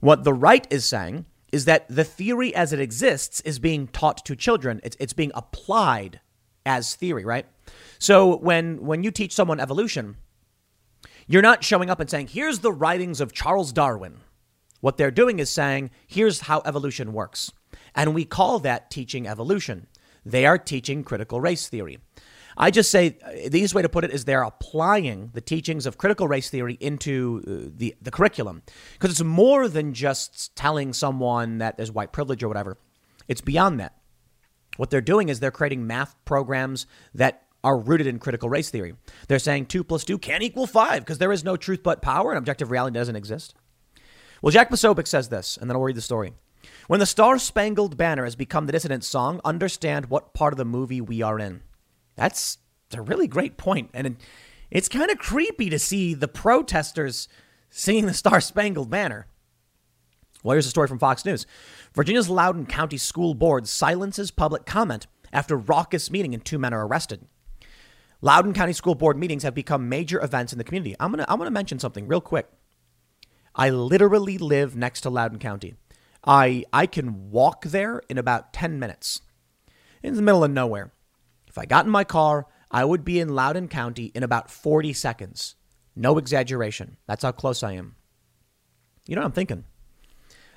What the right is saying is that the theory as it exists is being taught to children. It's, it's being applied as theory, right? So when when you teach someone evolution, you're not showing up and saying, "Here's the writings of Charles Darwin." What they're doing is saying, "Here's how evolution works." And we call that teaching evolution. They are teaching critical race theory. I just say the easiest way to put it is they're applying the teachings of critical race theory into uh, the, the curriculum because it's more than just telling someone that there's white privilege or whatever. It's beyond that. What they're doing is they're creating math programs that are rooted in critical race theory. They're saying two plus two can't equal five because there is no truth but power and objective reality doesn't exist. Well, Jack Posobiec says this, and then I'll read the story. When the Star Spangled Banner has become the dissident song, understand what part of the movie we are in. That's a really great. And it's kind of creepy to see the protesters singing the Star Spangled Banner. Well, here's a story from Fox News. Virginia's Loudoun County School Board silences public comment after raucous meeting and two men are arrested. Loudoun County School Board meetings have become major events in the community. I'm gonna I'm gonna mention something real quick. I literally live next to Loudoun County. I I can walk there in about 10 minutes. In the middle of nowhere. If I got in my car, I would be in Loudoun County in about 40 seconds. No exaggeration. That's how close I am. You know what I'm thinking?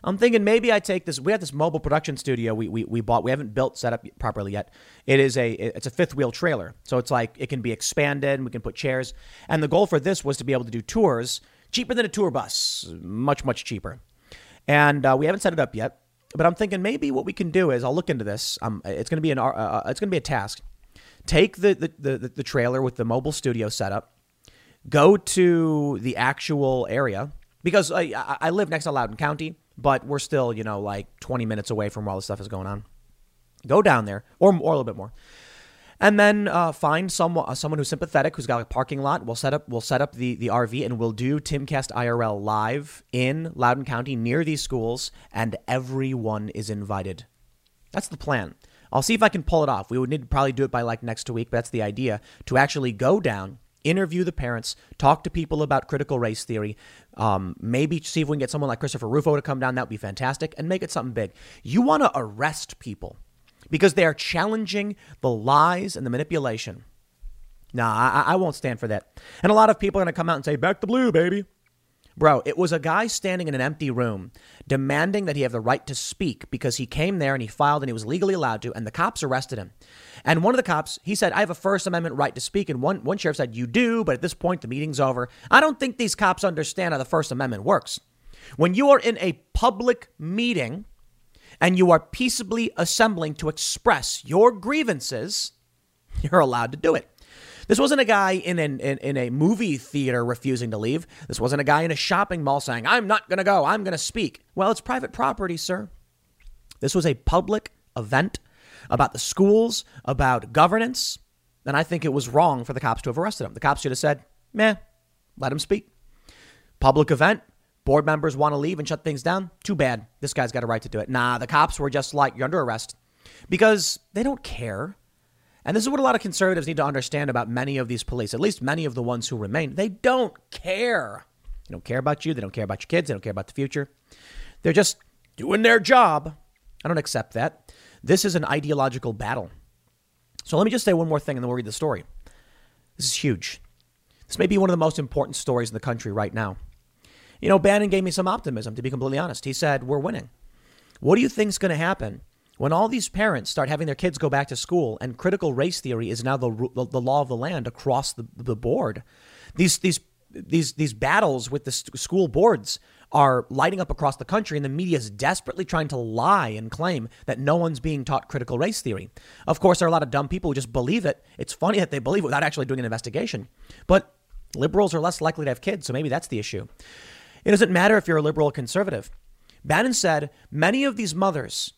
I'm thinking maybe I take this. We have this mobile production studio we, we, we bought. We haven't built set up properly yet. It is a it's a fifth wheel trailer, so it's like it can be expanded. and We can put chairs, and the goal for this was to be able to do tours cheaper than a tour bus, much much cheaper. And uh, we haven't set it up yet, but I'm thinking maybe what we can do is I'll look into this. Um, it's going to be an uh, uh it's going to be a task. Take the, the the the trailer with the mobile studio setup, go to the actual area because I I live next to Loudoun County but we're still, you know, like 20 minutes away from where all this stuff is going on. Go down there, or, or a little bit more, and then uh, find someone uh, someone who's sympathetic, who's got a parking lot. We'll set up we'll set up the the RV, and we'll do Timcast IRL live in Loudoun County near these schools, and everyone is invited. That's the plan. I'll see if I can pull it off. We would need to probably do it by like next week, but that's the idea to actually go down interview the parents, talk to people about critical race theory, um, maybe see if we can get someone like Christopher Rufo to come down. That would be fantastic, and make it something big. You want to arrest people because they are challenging the lies and the manipulation. Nah, I, I won't stand for that. And a lot of people are going to come out and say, back the blue, baby. Bro, it was a guy standing in an empty room demanding that he have the right to speak because he came there and he filed and he was legally allowed to, and the cops arrested him. And one of the cops, he said, I have a First Amendment right to speak. And one, one sheriff said, You do, but at this point, the meeting's over. I don't think these cops understand how the First Amendment works. When you are in a public meeting and you are peaceably assembling to express your grievances, [laughs] you're allowed to do it. This wasn't a guy in, an, in, in a movie theater refusing to leave. This wasn't a guy in a shopping mall saying, I'm not going to go, I'm going to speak. Well, it's private property, sir. This was a public event about the schools, about governance. And I think it was wrong for the cops to have arrested him. The cops should have said, meh, let him speak. Public event, board members want to leave and shut things down. Too bad. This guy's got a right to do it. Nah, the cops were just like, you're under arrest because they don't care. And this is what a lot of conservatives need to understand about many of these police, at least many of the ones who remain. They don't care. They don't care about you. They don't care about your kids. They don't care about the future. They're just doing their job. I don't accept that. This is an ideological battle. So let me just say one more thing and then we'll read the story. This is huge. This may be one of the most important stories in the country right now. You know, Bannon gave me some optimism, to be completely honest. He said, We're winning. What do you think is going to happen when all these parents start having their kids go back to school and critical race theory is now the, the law of the land across the, the board? These, these, these, these battles with the school boards are lighting up across the country, and the media is desperately trying to lie and claim that no one's being taught critical race theory. Of course, there are a lot of dumb people who just believe it. It's funny that they believe it without actually doing an investigation. But liberals are less likely to have kids, so maybe that's the issue. It doesn't matter if you're a liberal or conservative. Bannon said many of these mothers,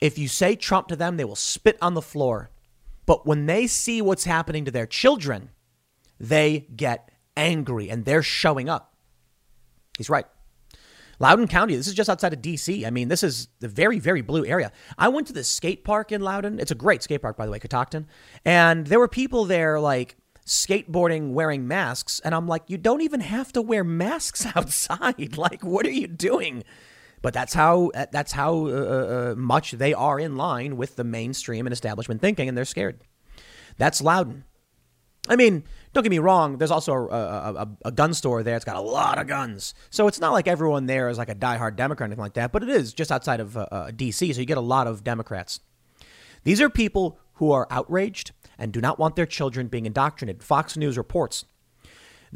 if you say Trump to them, they will spit on the floor. But when they see what's happening to their children, they get angry and they're showing up. He's right. Loudoun County, this is just outside of DC. I mean, this is the very, very blue area. I went to the skate park in Loudoun. It's a great skate park, by the way, Catoctin. And there were people there like skateboarding wearing masks. And I'm like, you don't even have to wear masks [laughs] outside. like, what are you doing? But that's how that's how uh, uh, uh, much they are in line with the mainstream and establishment thinking, and they're scared. That's Loudoun. I mean, don't get me wrong. There's also a, a, a, gun store there. It's got a lot of guns. So it's not like everyone there is like a diehard Democrat or anything like that, but it is just outside of uh, uh D.C., so you get a lot of Democrats. These are people who are outraged and do not want their children being indoctrinated. Fox News reports.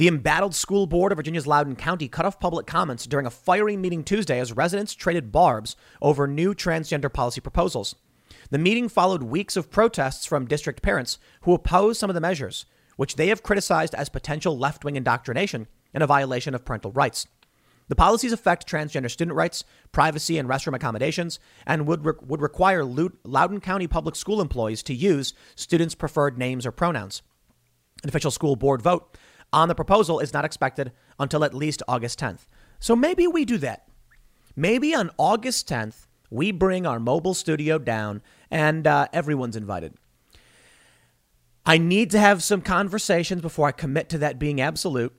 The embattled school board of Virginia's Loudoun County cut off public comments during a fiery meeting Tuesday as residents traded barbs over new transgender policy proposals. The meeting followed weeks of protests from district parents who opposed some of the measures, which they have criticized as potential left wing indoctrination and a violation of parental rights. The policies affect transgender student rights, privacy, and restroom accommodations, and would, re- would require Loudoun County public school employees to use students' preferred names or pronouns. An official school board vote on the proposal is not expected until at least August 10th. So maybe we do that. Maybe on August 10th, we bring our mobile studio down and uh, everyone's invited. I need to have some conversations before I commit to that being absolute.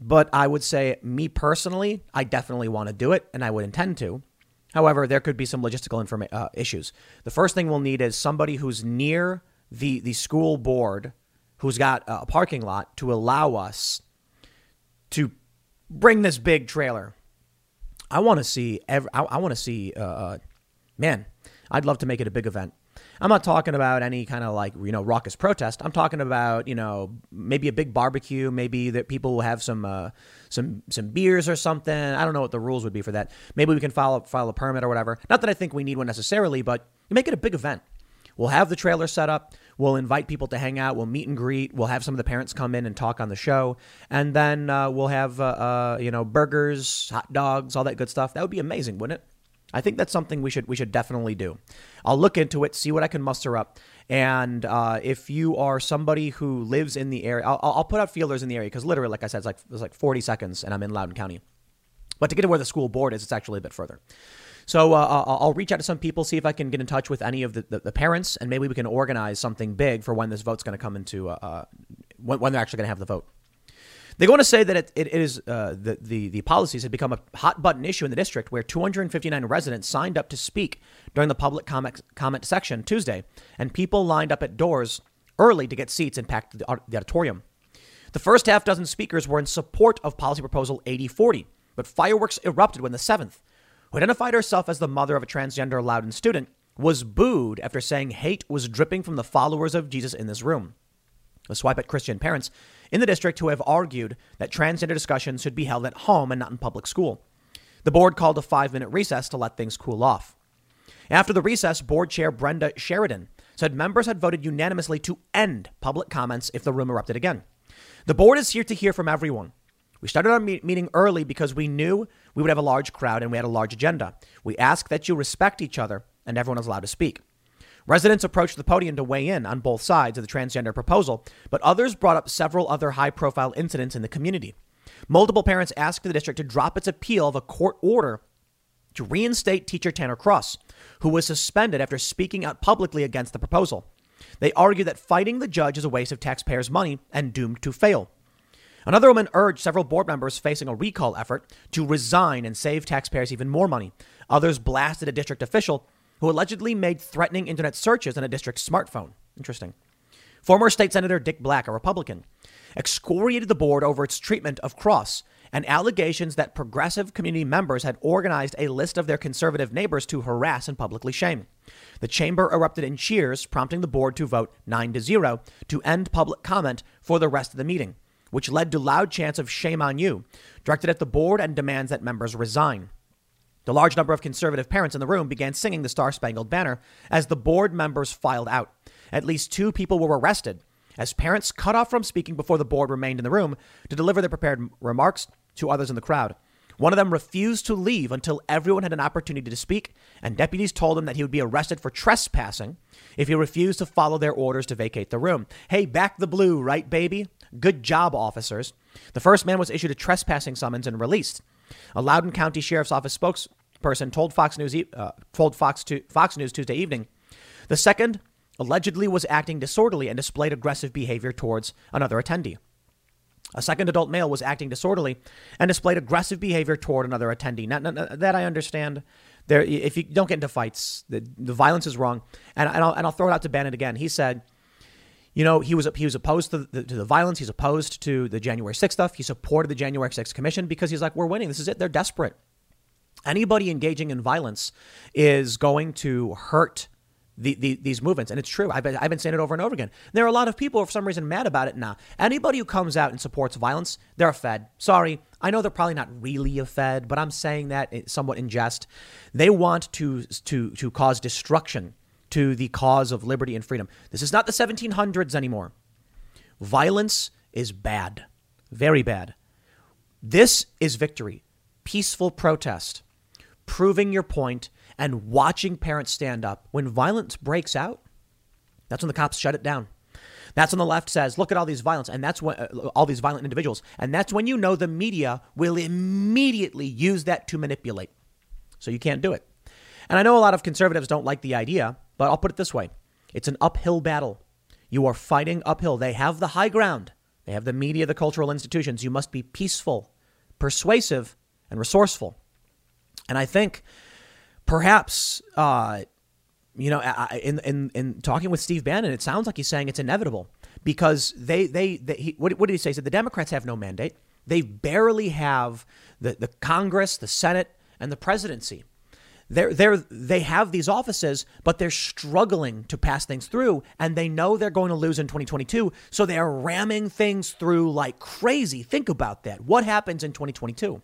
But I would say, me personally, I definitely want to do it and I would intend to. However, there could be some logistical informa- uh, issues. The first thing we'll need is somebody who's near the, the school board who's got a parking lot to allow us to bring this big trailer. I want to see every, I, I want to see uh, uh, man, I'd love to make it a big event. I'm not talking about any kind of like, you know, raucous protest. I'm talking about, you know, maybe a big barbecue, maybe that people will have some uh, some some beers or something. I don't know what the rules would be for that. Maybe we can file a, file a permit or whatever. Not that I think we need one necessarily, but make it a big event. We'll have the trailer set up. We'll invite people to hang out. We'll meet and greet. We'll have some of the parents come in and talk on the show, and then uh, we'll have uh, uh, you know burgers, hot dogs, all that good stuff. That would be amazing, wouldn't it? I think that's something we should we should definitely do. I'll look into it, see what I can muster up, and uh, if you are somebody who lives in the area, I'll, I'll put out feelers in the area because literally, like I said, it's like it's like 40 seconds, and I'm in Loudoun County. But to get to where the school board is, it's actually a bit further. So uh, I'll reach out to some people, see if I can get in touch with any of the, the, the parents, and maybe we can organize something big for when this vote's going to come into uh, uh, when, when they're actually going to have the vote. They on to say that it, it is uh, the, the, the policies had become a hot button issue in the district where 259 residents signed up to speak during the public comment, comment section Tuesday, and people lined up at doors early to get seats and packed the auditorium. The first half dozen speakers were in support of policy proposal 8040, but fireworks erupted when the seventh, who identified herself as the mother of a transgender Loudoun student, was booed after saying hate was dripping from the followers of Jesus in this room. A swipe at Christian parents in the district who have argued that transgender discussions should be held at home and not in public school. The board called a five minute recess to let things cool off. After the recess, board chair Brenda Sheridan said members had voted unanimously to end public comments if the room erupted again. The board is here to hear from everyone. We started our meeting early because we knew we would have a large crowd and we had a large agenda. We ask that you respect each other and everyone is allowed to speak. Residents approached the podium to weigh in on both sides of the transgender proposal, but others brought up several other high profile incidents in the community. Multiple parents asked the district to drop its appeal of a court order to reinstate teacher Tanner Cross, who was suspended after speaking out publicly against the proposal. They argue that fighting the judge is a waste of taxpayers' money and doomed to fail. Another woman urged several board members facing a recall effort to resign and save taxpayers even more money. Others blasted a district official who allegedly made threatening internet searches on a district smartphone. Interesting. Former State Senator Dick Black, a Republican, excoriated the board over its treatment of Cross and allegations that progressive community members had organized a list of their conservative neighbors to harass and publicly shame. The chamber erupted in cheers, prompting the board to vote 9 to 0 to end public comment for the rest of the meeting, which led to loud chants of shame on you, directed at the board and demands that members resign. The large number of conservative parents in the room began singing the Star Spangled Banner as the board members filed out. At least two people were arrested as parents cut off from speaking before the board remained in the room to deliver their prepared remarks to others in the crowd. One of them refused to leave until everyone had an opportunity to speak, and deputies told him that he would be arrested for trespassing if he refused to follow their orders to vacate the room. Hey, back the blue, right, baby? Good job, officers. The first man was issued a trespassing summons and released. A Loudoun County Sheriff's Office spokesperson told Fox News, uh, told Fox, to, Fox News Tuesday evening. The second allegedly was acting disorderly and displayed aggressive behavior towards another attendee. A second adult male was acting disorderly and displayed aggressive behavior toward another attendee. Now, that I understand. There, if you don't get into fights, the, the violence is wrong. And, and, I'll, and I'll throw it out to Bannon again. He said, you know, he was he was opposed to the, to the violence. He's opposed to the January 6th stuff. He supported the January 6th commission because he's like, we're winning. This is it. They're desperate. Anybody engaging in violence is going to hurt the, the, these movements. And it's true. I've been, I've been saying it over and over again. There are a lot of people, for some reason, mad about it now. Anybody who comes out and supports violence, they're a Fed. Sorry. I know they're probably not really a Fed, but I'm saying that eh, somewhat in jest. They want to, to, to cause destruction to the cause of liberty and freedom. This is not the 1700s anymore. Violence is bad, very bad. This is victory, peaceful protest, proving your point and watching parents stand up. When violence breaks out, that's when the cops shut it down. That's when the left says, "Look at all these violence," and that's when uh, all these violent individuals, and that's when you know the media will immediately use that to manipulate. So you can't do it. And I know a lot of conservatives don't like the idea, but I'll put it this way: it's an uphill battle. You are fighting uphill. They have the high ground, They have the media, the cultural institutions. You must be peaceful, persuasive, and resourceful. And I think perhaps, uh, you know, in, in, in talking with Steve Bannon, it sounds like he's saying it's inevitable because they, they, they he, what, what did he say? He said the Democrats have no mandate. They barely have the, the Congress, the Senate, and the presidency. They're, they're, they have these offices, but they're struggling to pass things through, and they know they're going to lose in 2022. So they are ramming things through like crazy. Think about that. What happens in 2022?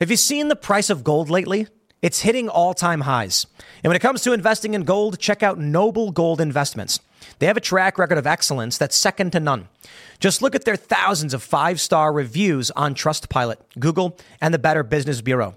Have you seen the price of gold lately? It's hitting all time highs. And when it comes to investing in gold, check out Noble Gold Investments. They have a track record of excellence that's second to none. Just look at their thousands of five star reviews on Trustpilot, Google, and the Better Business Bureau.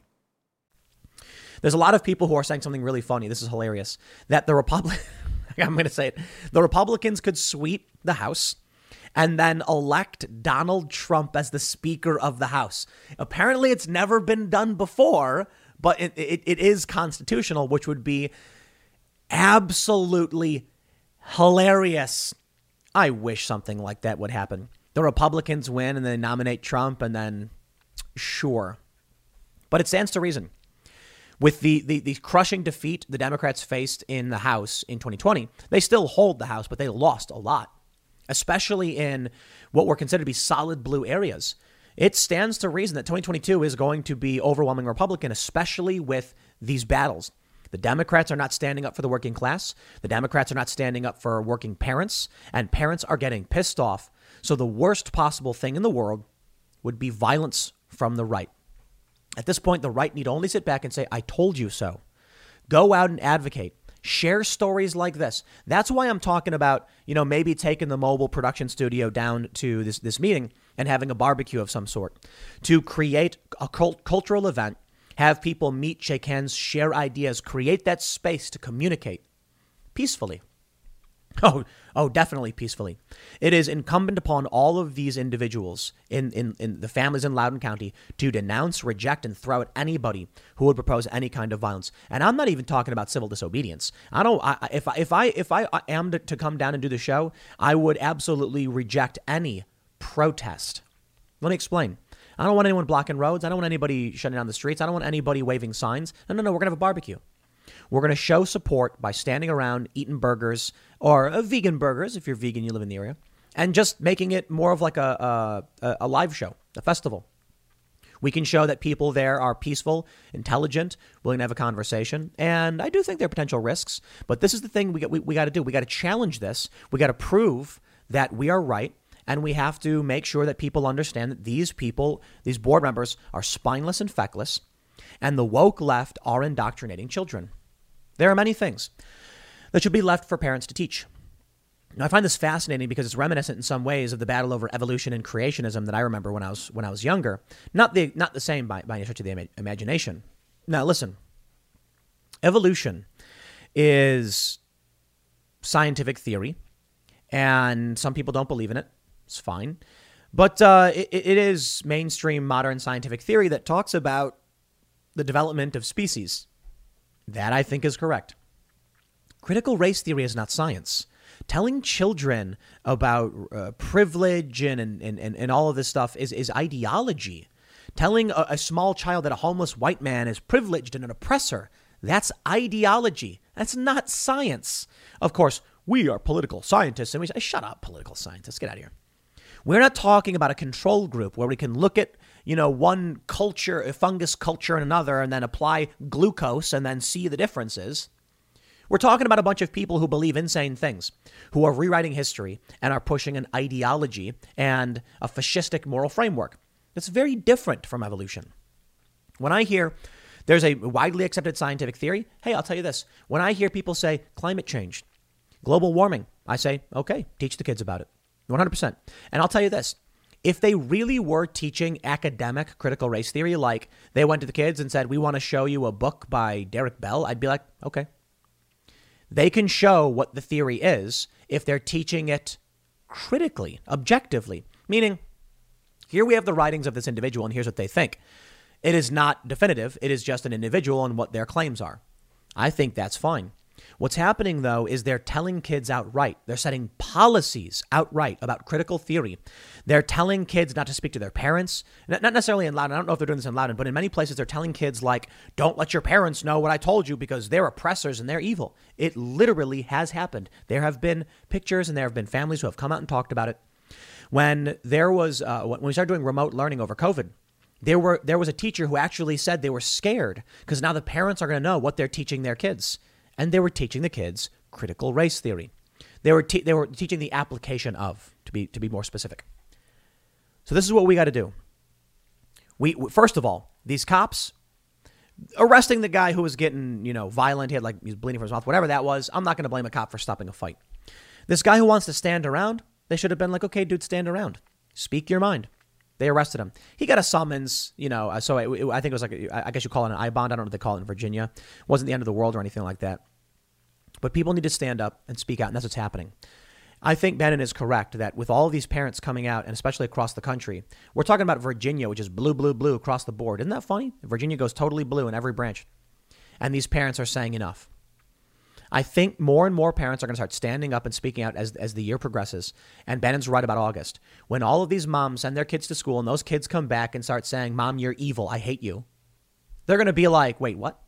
There's a lot of people who are saying something really funny. This is hilarious. That the Republic, [laughs] I'm going to say it, the Republicans could sweep the House and then elect Donald Trump as the Speaker of the House. Apparently, it's never been done before, but it, it, it is constitutional, which would be absolutely hilarious. I wish something like that would happen. The Republicans win and they nominate Trump, and then sure. But it stands to reason. With the, the, the crushing defeat the Democrats faced in the House in 2020, they still hold the House, but they lost a lot, especially in what were considered to be solid blue areas. It stands to reason that 2022 is going to be overwhelming Republican, especially with these battles. The Democrats are not standing up for the working class. The Democrats are not standing up for working parents, and parents are getting pissed off. So, the worst possible thing in the world would be violence from the right. At this point, the right need only sit back and say, I told you so. Go out and advocate. Share stories like this. That's why I'm talking about, you know, maybe taking the mobile production studio down to this, this meeting and having a barbecue of some sort to create a cult- cultural event, have people meet, shake hands, share ideas, create that space to communicate peacefully. [laughs] Oh, oh, definitely peacefully. It is incumbent upon all of these individuals in, in, in the families in Loudoun County to denounce, reject, and throw at anybody who would propose any kind of violence. And I'm not even talking about civil disobedience. I don't. I, if I, if I if I am to, to come down and do the show, I would absolutely reject any protest. Let me explain. I don't want anyone blocking roads. I don't want anybody shutting down the streets. I don't want anybody waving signs. No, no, no. We're gonna have a barbecue. We're going to show support by standing around eating burgers or uh, vegan burgers if you're vegan, you live in the area, and just making it more of like a, a, a live show, a festival. We can show that people there are peaceful, intelligent, willing to have a conversation. And I do think there are potential risks, but this is the thing we got, we, we got to do. We got to challenge this. We got to prove that we are right. And we have to make sure that people understand that these people, these board members, are spineless and feckless, and the woke left are indoctrinating children. There are many things that should be left for parents to teach. Now, I find this fascinating because it's reminiscent in some ways of the battle over evolution and creationism that I remember when I was when I was younger. Not the not the same by, by any stretch of the imagination. Now, listen. Evolution is scientific theory, and some people don't believe in it. It's fine, but uh, it, it is mainstream modern scientific theory that talks about the development of species that I think is correct. Critical race theory is not science. Telling children about uh, privilege and, and, and, and all of this stuff is, is ideology. Telling a, a small child that a homeless white man is privileged and an oppressor, that's ideology. That's not science. Of course, we are political scientists, and we say, shut up, political scientists, get out of here. We're not talking about a control group where we can look at, you know, one culture, a fungus culture and another, and then apply glucose and then see the differences. We're talking about a bunch of people who believe insane things, who are rewriting history and are pushing an ideology and a fascistic moral framework. That's very different from evolution. When I hear there's a widely accepted scientific theory, hey, I'll tell you this. When I hear people say climate change, global warming, I say, okay, teach the kids about it. 100%. And I'll tell you this if they really were teaching academic critical race theory, like they went to the kids and said, we want to show you a book by Derek Bell, I'd be like, okay, they can show what the theory is if they're teaching it critically, objectively. Meaning, here we have the writings of this individual, and here's what they think. It is not definitive, it is just an individual and what their claims are. I think that's fine. What's happening, though, is they're telling kids outright. They're setting policies outright about critical theory. They're telling kids not to speak to their parents, not necessarily in Loudoun. I don't know if they're doing this in Loudoun, but in many places, they're telling kids, like, don't let your parents know what I told you because they're oppressors and they're evil. It literally has happened. There have been pictures and there have been families who have come out and talked about it. When there was, uh, when we started doing remote learning over COVID, there were there was a teacher who actually said they were scared because now the parents are going to know what they're teaching their kids and they were teaching the kids critical race theory. They were, te- they were teaching the application of, to be, to be more specific. So this is what we got to do. We, first of all, these cops arresting the guy who was getting, you know, violent, he had like he's bleeding from his mouth, whatever that was. I'm not going to blame a cop for stopping a fight. This guy who wants to stand around, they should have been like, okay, dude, stand around, speak your mind. They arrested him. He got a summons, you know. Uh, so it, it, I think it was like, a, I guess you call it an I bond. I don't know what they call it in Virginia. It wasn't the end of the world or anything like that. But people need to stand up and speak out, and that's what's happening. I think Bannon is correct that with all of these parents coming out, and especially across the country, we're talking about Virginia, which is blue, blue, blue across the board. Isn't that funny? Virginia goes totally blue in every branch. And these parents are saying enough. I think more and more parents are going to start standing up and speaking out as, as the year progresses. And Bannon's right about August. When all of these moms send their kids to school and those kids come back and start saying, Mom, you're evil. I hate you. They're going to be like, wait, what?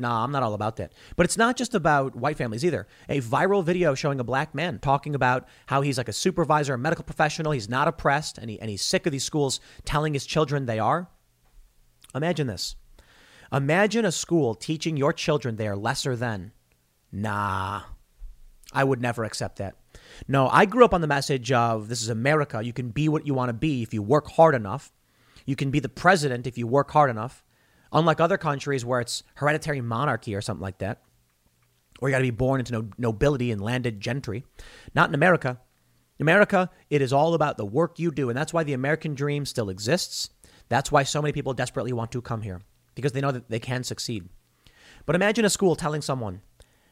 No, I'm not all about that. But it's not just about white families either. A viral video showing a black man talking about how he's like a supervisor, a medical professional, he's not oppressed, and, he, and he's sick of these schools telling his children they are. Imagine this. Imagine a school teaching your children they are lesser than Nah, I would never accept that. No, I grew up on the message of this is America. You can be what you want to be if you work hard enough. You can be the president if you work hard enough. Unlike other countries where it's hereditary monarchy or something like that, or you got to be born into nobility and landed gentry. Not in America. America, it is all about the work you do. And that's why the American dream still exists. That's why so many people desperately want to come here because they know that they can succeed. But imagine a school telling someone,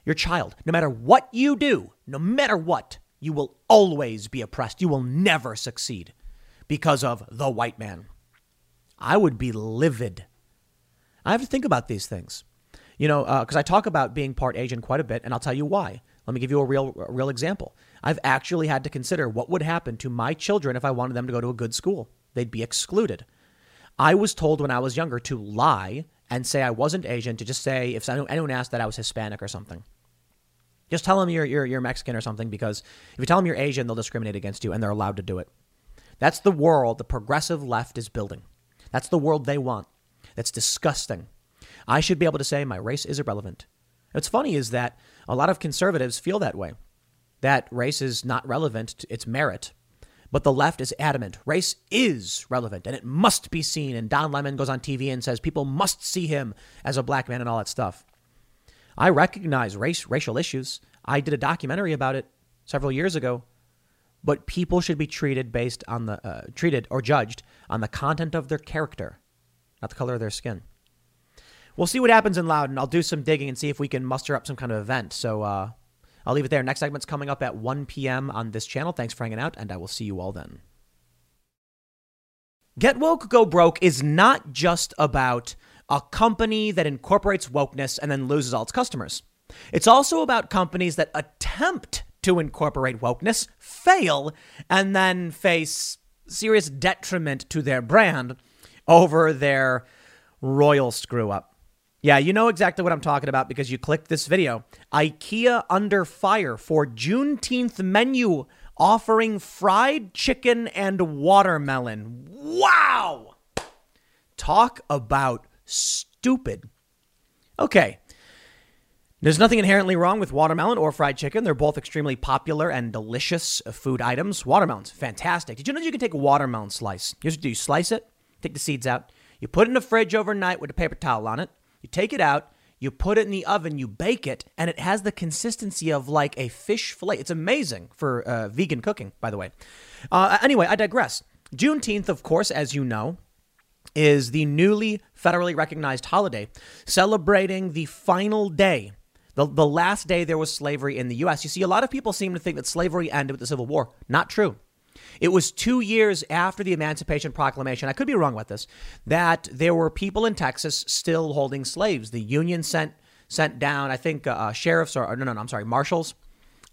your child, no matter what you do, no matter what, you will always be oppressed. You will never succeed because of the white man. I would be livid. I have to think about these things, you know, because uh, I talk about being part Asian quite a bit, and I'll tell you why. Let me give you a real, a real example. I've actually had to consider what would happen to my children if I wanted them to go to a good school. They'd be excluded. I was told when I was younger to lie and say I wasn't Asian, to just say if anyone asked that I was Hispanic or something. Just tell them you're, you're, you're Mexican or something because if you tell them you're Asian, they'll discriminate against you and they're allowed to do it. That's the world the progressive left is building. That's the world they want. That's disgusting. I should be able to say my race is irrelevant. What's funny is that a lot of conservatives feel that way, that race is not relevant, to its merit. But the left is adamant. Race is relevant and it must be seen. And Don Lemon goes on TV and says people must see him as a black man and all that stuff. I recognize race, racial issues. I did a documentary about it several years ago. But people should be treated based on the uh, treated or judged on the content of their character, not the color of their skin. We'll see what happens in Loudoun. I'll do some digging and see if we can muster up some kind of event. So uh, I'll leave it there. Next segment's coming up at 1 p.m. on this channel. Thanks for hanging out, and I will see you all then. Get Woke, Go Broke is not just about a company that incorporates wokeness and then loses all its customers. It's also about companies that attempt to incorporate wokeness, fail, and then face serious detriment to their brand over their royal screw up. Yeah, you know exactly what I'm talking about because you clicked this video. IKEA under fire for Juneteenth menu offering fried chicken and watermelon. Wow! Talk about stupid. Okay. There's nothing inherently wrong with watermelon or fried chicken. They're both extremely popular and delicious food items. Watermelon's fantastic. Did you know you can take a watermelon slice? Do you slice it, take the seeds out, you put it in the fridge overnight with a paper towel on it, you take it out, you put it in the oven, you bake it, and it has the consistency of like a fish fillet. It's amazing for uh, vegan cooking, by the way. Uh, anyway, I digress. Juneteenth, of course, as you know, is the newly federally recognized holiday celebrating the final day, the, the last day there was slavery in the U.S. You see, a lot of people seem to think that slavery ended with the Civil War. Not true. It was two years after the Emancipation Proclamation, I could be wrong about this, that there were people in Texas still holding slaves. The Union sent sent down, I think, uh, uh sheriffs or, or no, no, no, I'm sorry, marshals,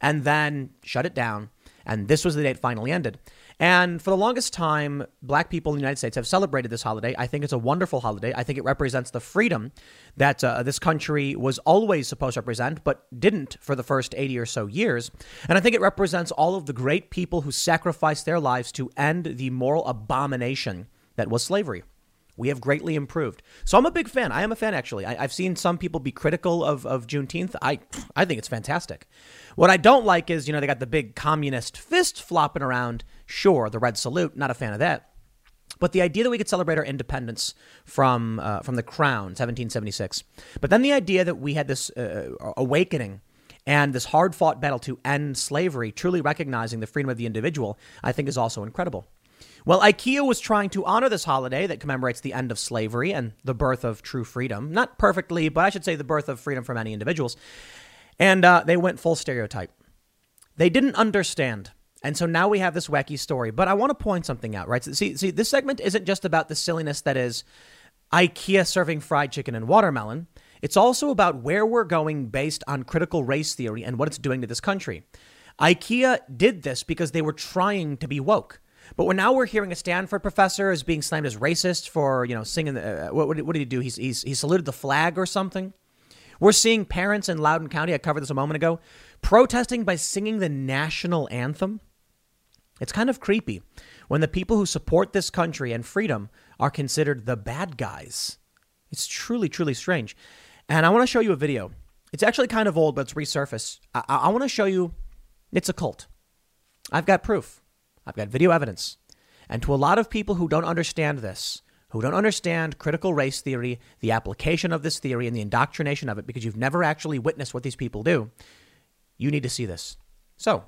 and then shut it down. And this was the it finally ended. And for the longest time, black people in the United States have celebrated this holiday. I think it's a wonderful holiday. I think it represents the freedom that uh, this country was always supposed to represent, but didn't for the first 80 or so years. And I think it represents all of the great people who sacrificed their lives to end the moral abomination that was slavery. We have greatly improved. So I'm a big fan. I am a fan, actually. I, have seen some people be critical of, of Juneteenth. I, I think it's fantastic. What I don't like is, you know, they got the big communist fist flopping around. Sure, the red salute, not a fan of that. But the idea that we could celebrate our independence from uh, from the crown, 1776. But then the idea that we had this uh, awakening and this hard fought battle to end slavery, truly recognizing the freedom of the individual, I think is also incredible. Well, IKEA was trying to honor this holiday that commemorates the end of slavery and the birth of true freedom. Not perfectly, but I should say the birth of freedom for many individuals. And uh, they went full stereotype. They didn't understand. And so now we have this wacky story. But I want to point something out, right? See, see, this segment isn't just about the silliness that is IKEA serving fried chicken and watermelon. It's also about where we're going based on critical race theory and what it's doing to this country. IKEA did this because they were trying to be woke. But we're now we're hearing a Stanford professor is being slammed as racist for you know singing. The, uh, what, what, did he do? He's, he's he saluted the flag or something. We're seeing parents in Loudoun County. I covered this a moment ago, protesting by singing the national anthem. It's kind of creepy when the people who support this country and freedom are considered the bad guys. It's truly, truly strange. And I want to show you a video. It's actually kind of old, but it's resurfaced. I, I want to show you it's a cult. I've got proof. I've got video evidence. And to a lot of people who don't understand this, who don't understand critical race theory, the application of this theory, and the indoctrination of it, because you've never actually witnessed what these people do, you need to see this. So,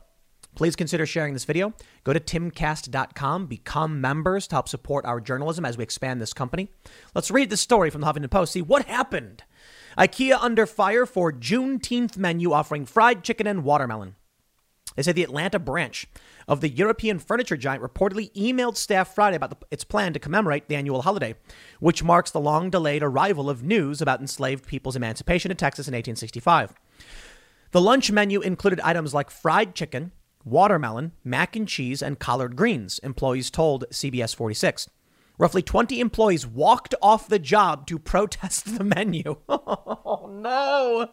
please consider sharing this video. Go to timcast.com, become members to help support our journalism as we expand this company. Let's read the story from the Huffington Post. See what happened. IKEA under fire for Juneteenth menu offering fried chicken and watermelon. They say the Atlanta branch of the European furniture giant reportedly emailed staff Friday about the, its plan to commemorate the annual holiday, which marks the long delayed arrival of news about enslaved people's emancipation in Texas in 1865. The lunch menu included items like fried chicken, watermelon, mac and cheese, and collard greens, employees told CBS 46. Roughly 20 employees walked off the job to protest the menu. [laughs] oh, no.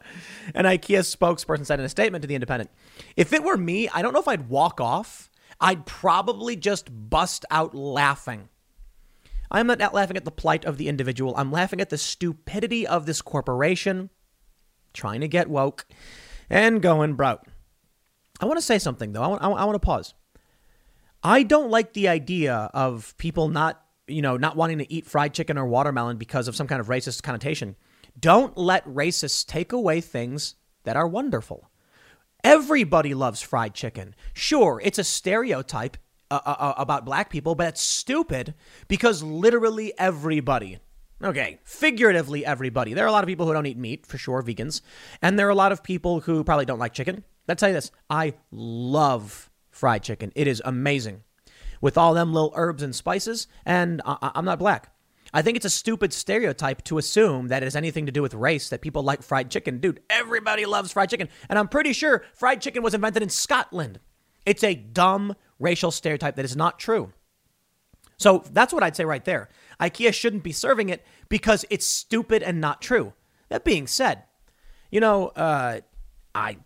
An IKEA spokesperson said in a statement to The Independent If it were me, I don't know if I'd walk off. I'd probably just bust out laughing. I'm not laughing at the plight of the individual. I'm laughing at the stupidity of this corporation trying to get woke and going broke. I want to say something, though. I want, I want to pause. I don't like the idea of people not you know, not wanting to eat fried chicken or watermelon because of some kind of racist connotation. Don't let racists take away things that are wonderful. Everybody loves fried chicken. Sure, it's a stereotype uh, uh, uh about black people, but it's stupid because literally everybody, okay, figuratively everybody, there are a lot of people who don't eat meat, for sure, vegans, and there are a lot of people who probably don't like chicken. Let's tell you this I love fried chicken, it is amazing with all them little herbs and spices, and I- I'm not black. I think it's a stupid stereotype to assume that it has anything to do with race, that people like fried chicken. Dude, everybody loves fried chicken. And I'm pretty sure fried chicken was invented in Scotland. It's a dumb racial stereotype that is not true. So that's what I'd say right there. IKEA shouldn't be serving it because it's stupid and not true. That being said, you know, uh, I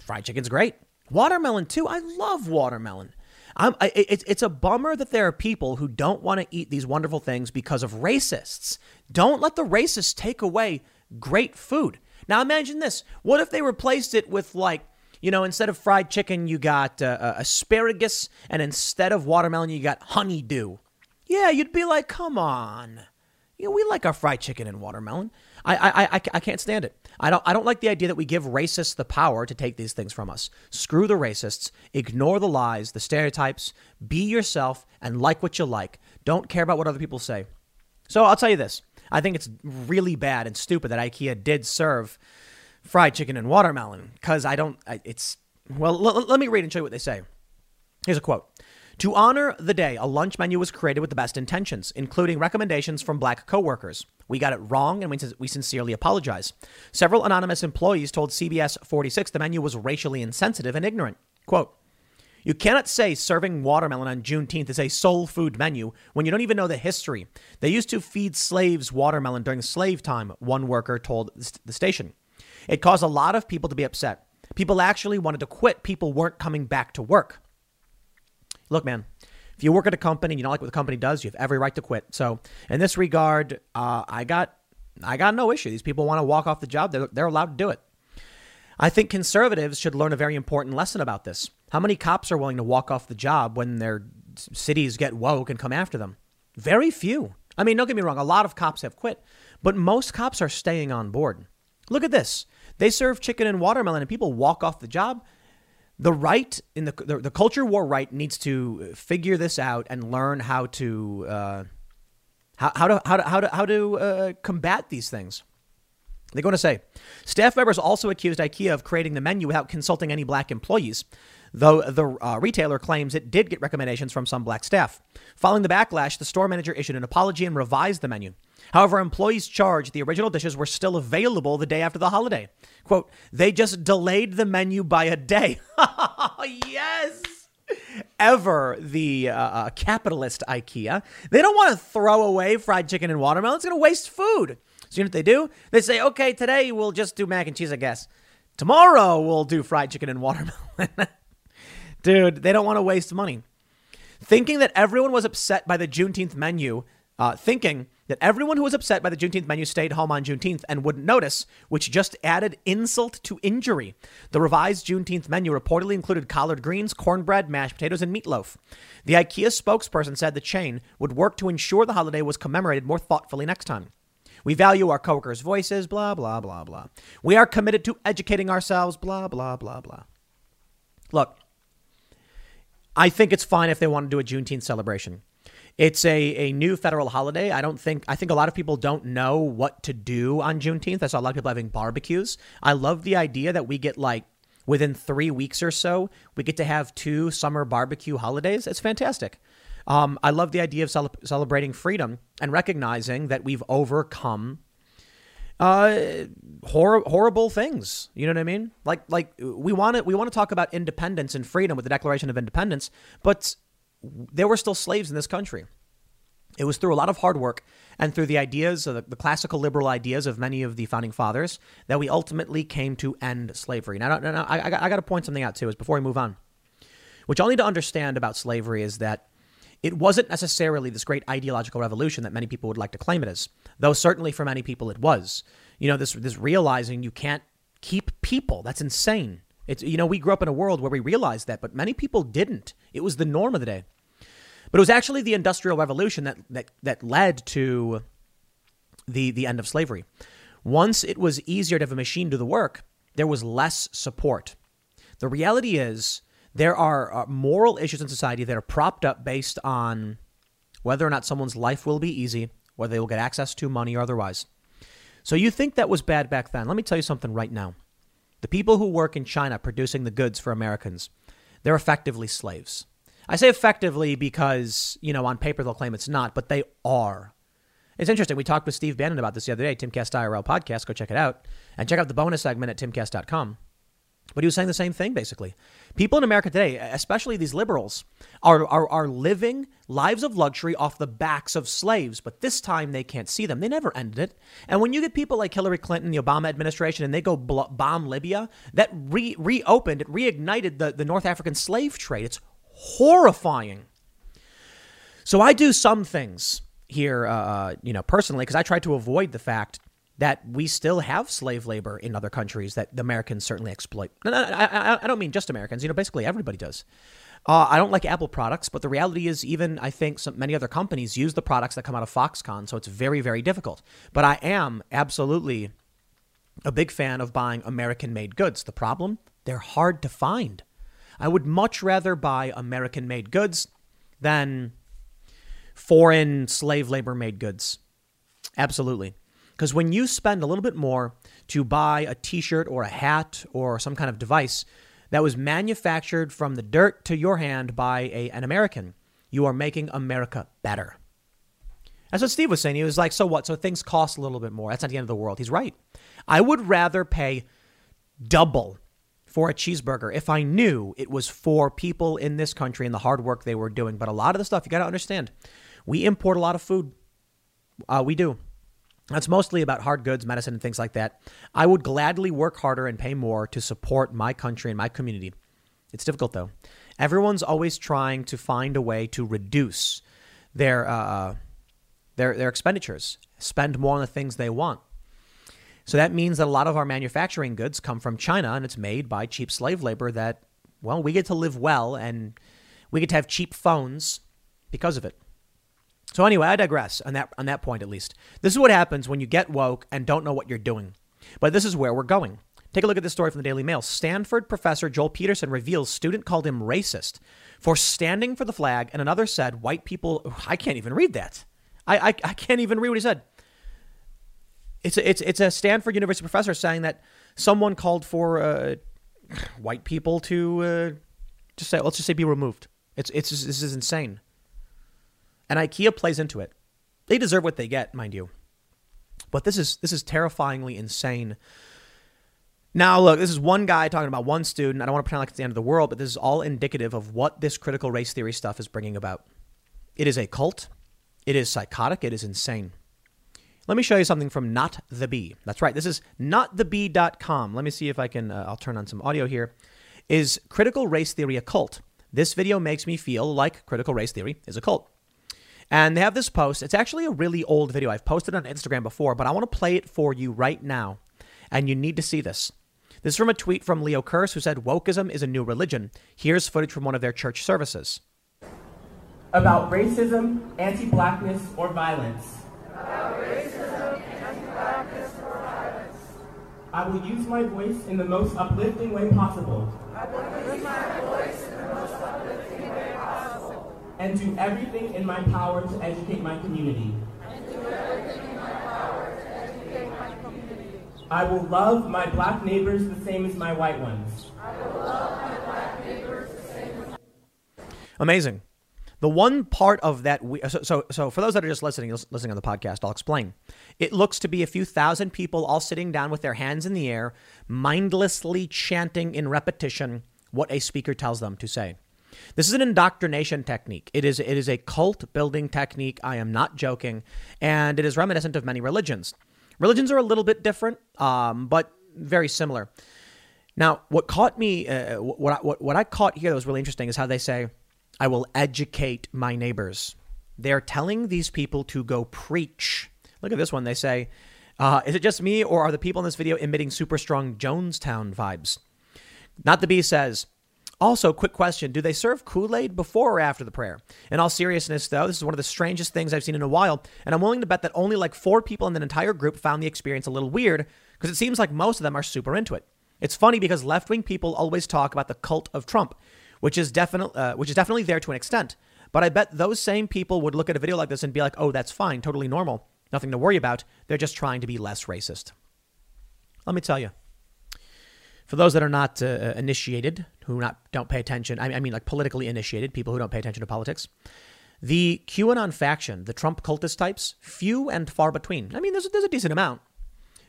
fried chicken's great. Watermelon, too. I love watermelon. I, it, it's a bummer that there are people who don't want to eat these wonderful things because of racists. Don't let the racists take away great food. Now imagine this. What if they replaced it with like, you know, instead of fried chicken, you got uh, uh, asparagus, and instead of watermelon, you got honeydew. Yeah, you'd be like, come on. You know, we like our fried chicken and watermelon. I, I, I, I can't stand it. I don't, I don't like the idea that we give racists the power to take these things from us. Screw the racists. Ignore the lies, the stereotypes. Be yourself and like what you like. Don't care about what other people say. So I'll tell you this. I think it's really bad and stupid that IKEA did serve fried chicken and watermelon because I don't, it's, well, l- let me read and show you what they say. Here's a quote. To honor the day, a lunch menu was created with the best intentions, including recommendations from black coworkers. We got it wrong and we, sincerely apologize. Several anonymous employees told CBS 46 the menu was racially insensitive and ignorant. Quote, you cannot say serving watermelon on Juneteenth is a soul food menu when you don't even know the history. They used to feed slaves watermelon during slave time, one worker told the station. It caused a lot of people to be upset. People actually wanted to quit. People weren't coming back to work. Look, man, if you work at a company and you don't like what the company does, you have every right to quit. So, in this regard, uh, I got I got no issue. These people want to walk off the job; they're, they're allowed to do it. I think conservatives should learn a very important lesson about this. How many cops are willing to walk off the job when their cities get woke and come after them? Very few. I mean, don't get me wrong, a lot of cops have quit, but most cops are staying on board. Look at this. They serve chicken and watermelon and people walk off the job the right in the, the, the culture war right needs to figure this out and learn how to uh, how, how to how to how to how to uh, combat these things. They're going to say staff members also accused IKEA of creating the menu without consulting any black employees, though the uh, retailer claims it did get recommendations from some black staff. Following the backlash, the store manager issued an apology and revised the menu. However, employees charged the original dishes were still available the day after the holiday. Quote, they just delayed the menu by a day. [laughs] yes! Ever the uh, uh, capitalist IKEA. They don't want to throw away fried chicken and watermelon. It's going to waste food. So you know what they do? They say, okay, today we'll just do mac and cheese, I guess. Tomorrow we'll do fried chicken and watermelon. [laughs] Dude, they don't want to waste money. Thinking that everyone was upset by the Juneteenth menu, uh, thinking that everyone who was upset by the Juneteenth menu stayed home on Juneteenth and wouldn't notice, which just added insult to injury. The revised Juneteenth menu reportedly included collard greens, cornbread, mashed potatoes, and meatloaf. The IKEA spokesperson said the chain would work to ensure the holiday was commemorated more thoughtfully next time. We value our coworkers' voices, blah, blah, blah, blah. We are committed to educating ourselves, blah, blah, blah, blah. Look, I think it's fine if they want to do a Juneteenth celebration. It's a, a new federal holiday. I don't think, I think a lot of people don't know what to do on Juneteenth. I saw a lot of people having barbecues. I love the idea that we get like within three weeks or so, we get to have two summer barbecue holidays. It's fantastic. Um, I love the idea of cele- celebrating freedom and recognizing that we've overcome uh, hor- horrible things. You know what I mean? Like, like we want to we want to talk about independence and freedom with the Declaration of Independence, but there were still slaves in this country. It was through a lot of hard work and through the ideas, uh, the classical liberal ideas of many of the founding fathers, that we ultimately came to end slavery. Now, now I, I, I got to point something out too, is before we move on. What y'all need to understand about slavery is that it wasn't necessarily this great ideological revolution that many people would like to claim it as, though certainly for many people it was. You know, this this realizing you can't keep people. That's insane. It's you know, we grew up in a world where we realized that, but many people didn't. It was the norm of the day. But it was actually the Industrial Revolution that that that led to the the end of slavery. Once it was easier to have a machine do the work, there was less support. The reality is there are uh, moral issues in society that are propped up based on whether or not someone's life will be easy, whether they will get access to money or otherwise. So you think that was bad back then? Let me tell you something right now. The people who work in China producing the goods for Americans, they're effectively slaves. I say effectively because, you know, on paper they'll claim it's not, but they are. It's interesting. We talked with Steve Bannon about this the other day, Timcast IRL podcast. Go check it out. And check out the bonus segment at timcast.com. But he was saying the same thing, basically. People in America today, especially these liberals, are, are, are living lives of luxury off the backs of slaves, but this time they can't see them. They never ended it. And when you get people like Hillary Clinton, the Obama administration, and they go bomb Libya, that re- reopened, it reignited the, the North African slave trade. It's horrifying. So I do some things here, uh, you know, personally, because I try to avoid the fact that we still have slave labor in other countries that the Americans certainly exploit. I, I don't mean just Americans. You know, basically everybody does. Uh, I don't like Apple products, but the reality is, even I think some, many other companies use the products that come out of Foxconn, so it's very, very difficult. But I am absolutely a big fan of buying American made goods. The problem, they're hard to find. I would much rather buy American made goods than foreign slave labor made goods. Absolutely. Because when you spend a little bit more to buy a t shirt or a hat or some kind of device that was manufactured from the dirt to your hand by a, an American, you are making America better. That's what Steve was saying. He was like, so what? So things cost a little bit more. That's not the end of the world. He's right. I would rather pay double for a cheeseburger if I knew it was for people in this country and the hard work they were doing. But a lot of the stuff, you got to understand, we import a lot of food. Uh, we do. That's mostly about hard goods, medicine, and things like that. I would gladly work harder and pay more to support my country and my community. It's difficult though. Everyone's always trying to find a way to reduce their uh, their their expenditures, spend more on the things they want. So that means that a lot of our manufacturing goods come from China, and it's made by cheap slave labor. That well, we get to live well, and we get to have cheap phones because of it. So anyway, I digress on that on that point at least. This is what happens when you get woke and don't know what you're doing. But this is where we're going. Take a look at this story from the Daily Mail. Stanford professor Joel Peterson reveals student called him racist for standing for the flag, and another said white people. I can't even read that. I, I, I can't even read what he said. It's a, it's it's a Stanford University professor saying that someone called for uh, white people to uh, just say let's just say be removed. It's it's this is insane. And IKEA plays into it. They deserve what they get, mind you. But this is this is terrifyingly insane. Now, look, this is one guy talking about one student. I don't want to pretend like it's the end of the world, but this is all indicative of what this critical race theory stuff is bringing about. It is a cult. It is psychotic. It is insane. Let me show you something from Not the Bee. That's right. This is notthebee.com. Let me see if I can. Uh, I'll turn on some audio here. Is critical race theory a cult? This video makes me feel like critical race theory is a cult. And they have this post. It's actually a really old video. I've posted on Instagram before, but I want to play it for you right now. And you need to see this. This is from a tweet from Leo Kearse, who said, Wokeism is a new religion. Here's footage from one of their church services. About racism, anti blackness, or violence. I will use my voice in the most uplifting way possible. I will use my voice in the most uplifting way possible and do everything in my power to educate my community. I will love my black neighbors the same as my white ones. Amazing. The one part of that, we, so, so, so for those that are just listening, listening on the podcast, I'll explain. It looks to be a few thousand people all sitting down with their hands in the air, mindlessly chanting in repetition what a speaker tells them to say. This is an indoctrination technique. It is it is a cult building technique. I am not joking, and it is reminiscent of many religions. Religions are a little bit different, um, but very similar. Now, what caught me, uh, what, what what I caught here that was really interesting is how they say, "I will educate my neighbors." They're telling these people to go preach. Look at this one. They say, uh, "Is it just me, or are the people in this video emitting super strong Jonestown vibes?" Not the bee says. Also, quick question Do they serve Kool Aid before or after the prayer? In all seriousness, though, this is one of the strangest things I've seen in a while, and I'm willing to bet that only like four people in the entire group found the experience a little weird because it seems like most of them are super into it. It's funny because left wing people always talk about the cult of Trump, which is, definitely uh, which is definitely there to an extent. But I bet those same people would look at a video like this and be like, oh, that's fine, totally normal, nothing to worry about. They're just trying to be less racist. Let me tell you. For those that are not uh, initiated, who not don't pay attention, I mean like politically initiated, people who don't pay attention to politics, the QAnon faction, the Trump cultist types, few and far between. I mean, there's, there's a decent amount,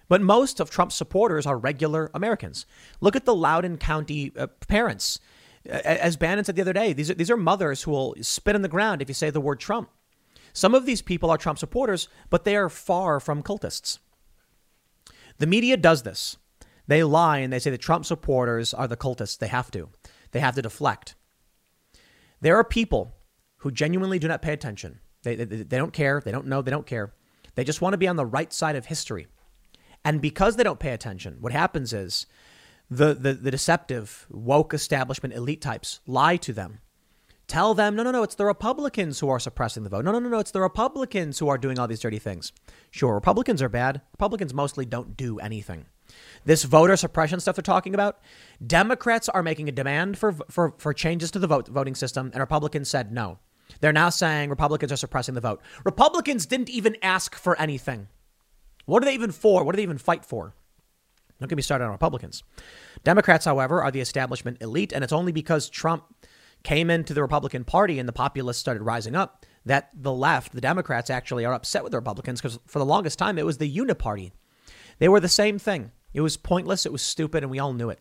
But most of Trump's supporters are regular Americans. Look at the Loudoun County uh, parents. As Bannon said the other day, these are, these are mothers who will spit in the ground if you say the word Trump. Some of these people are Trump supporters, but they are far from cultists. The media does this. They lie and they say the Trump supporters are the cultists. They have to. They have to deflect. There are people who genuinely do not pay attention. They, they, they don't care. They don't know. They don't care. They just want to be on the right side of history. And because they don't pay attention, what happens is the, the, the deceptive, woke establishment elite types lie to them. Tell them, no, no, no, it's the Republicans who are suppressing the vote. No, no, no, no, it's the Republicans who are doing all these dirty things. Sure, Republicans are bad. Republicans mostly don't do anything. This voter suppression stuff they're talking about, Democrats are making a demand for, for, for changes to the vote, voting system, and Republicans said no. They're now saying Republicans are suppressing the vote. Republicans didn't even ask for anything. What are they even for? What do they even fight for? Don't get me started on Republicans. Democrats, however, are the establishment elite, and it's only because Trump came into the Republican Party and the populists started rising up that the left, the Democrats, actually are upset with the Republicans because for the longest time it was the Uniparty. They were the same thing. It was pointless, it was stupid, and we all knew it.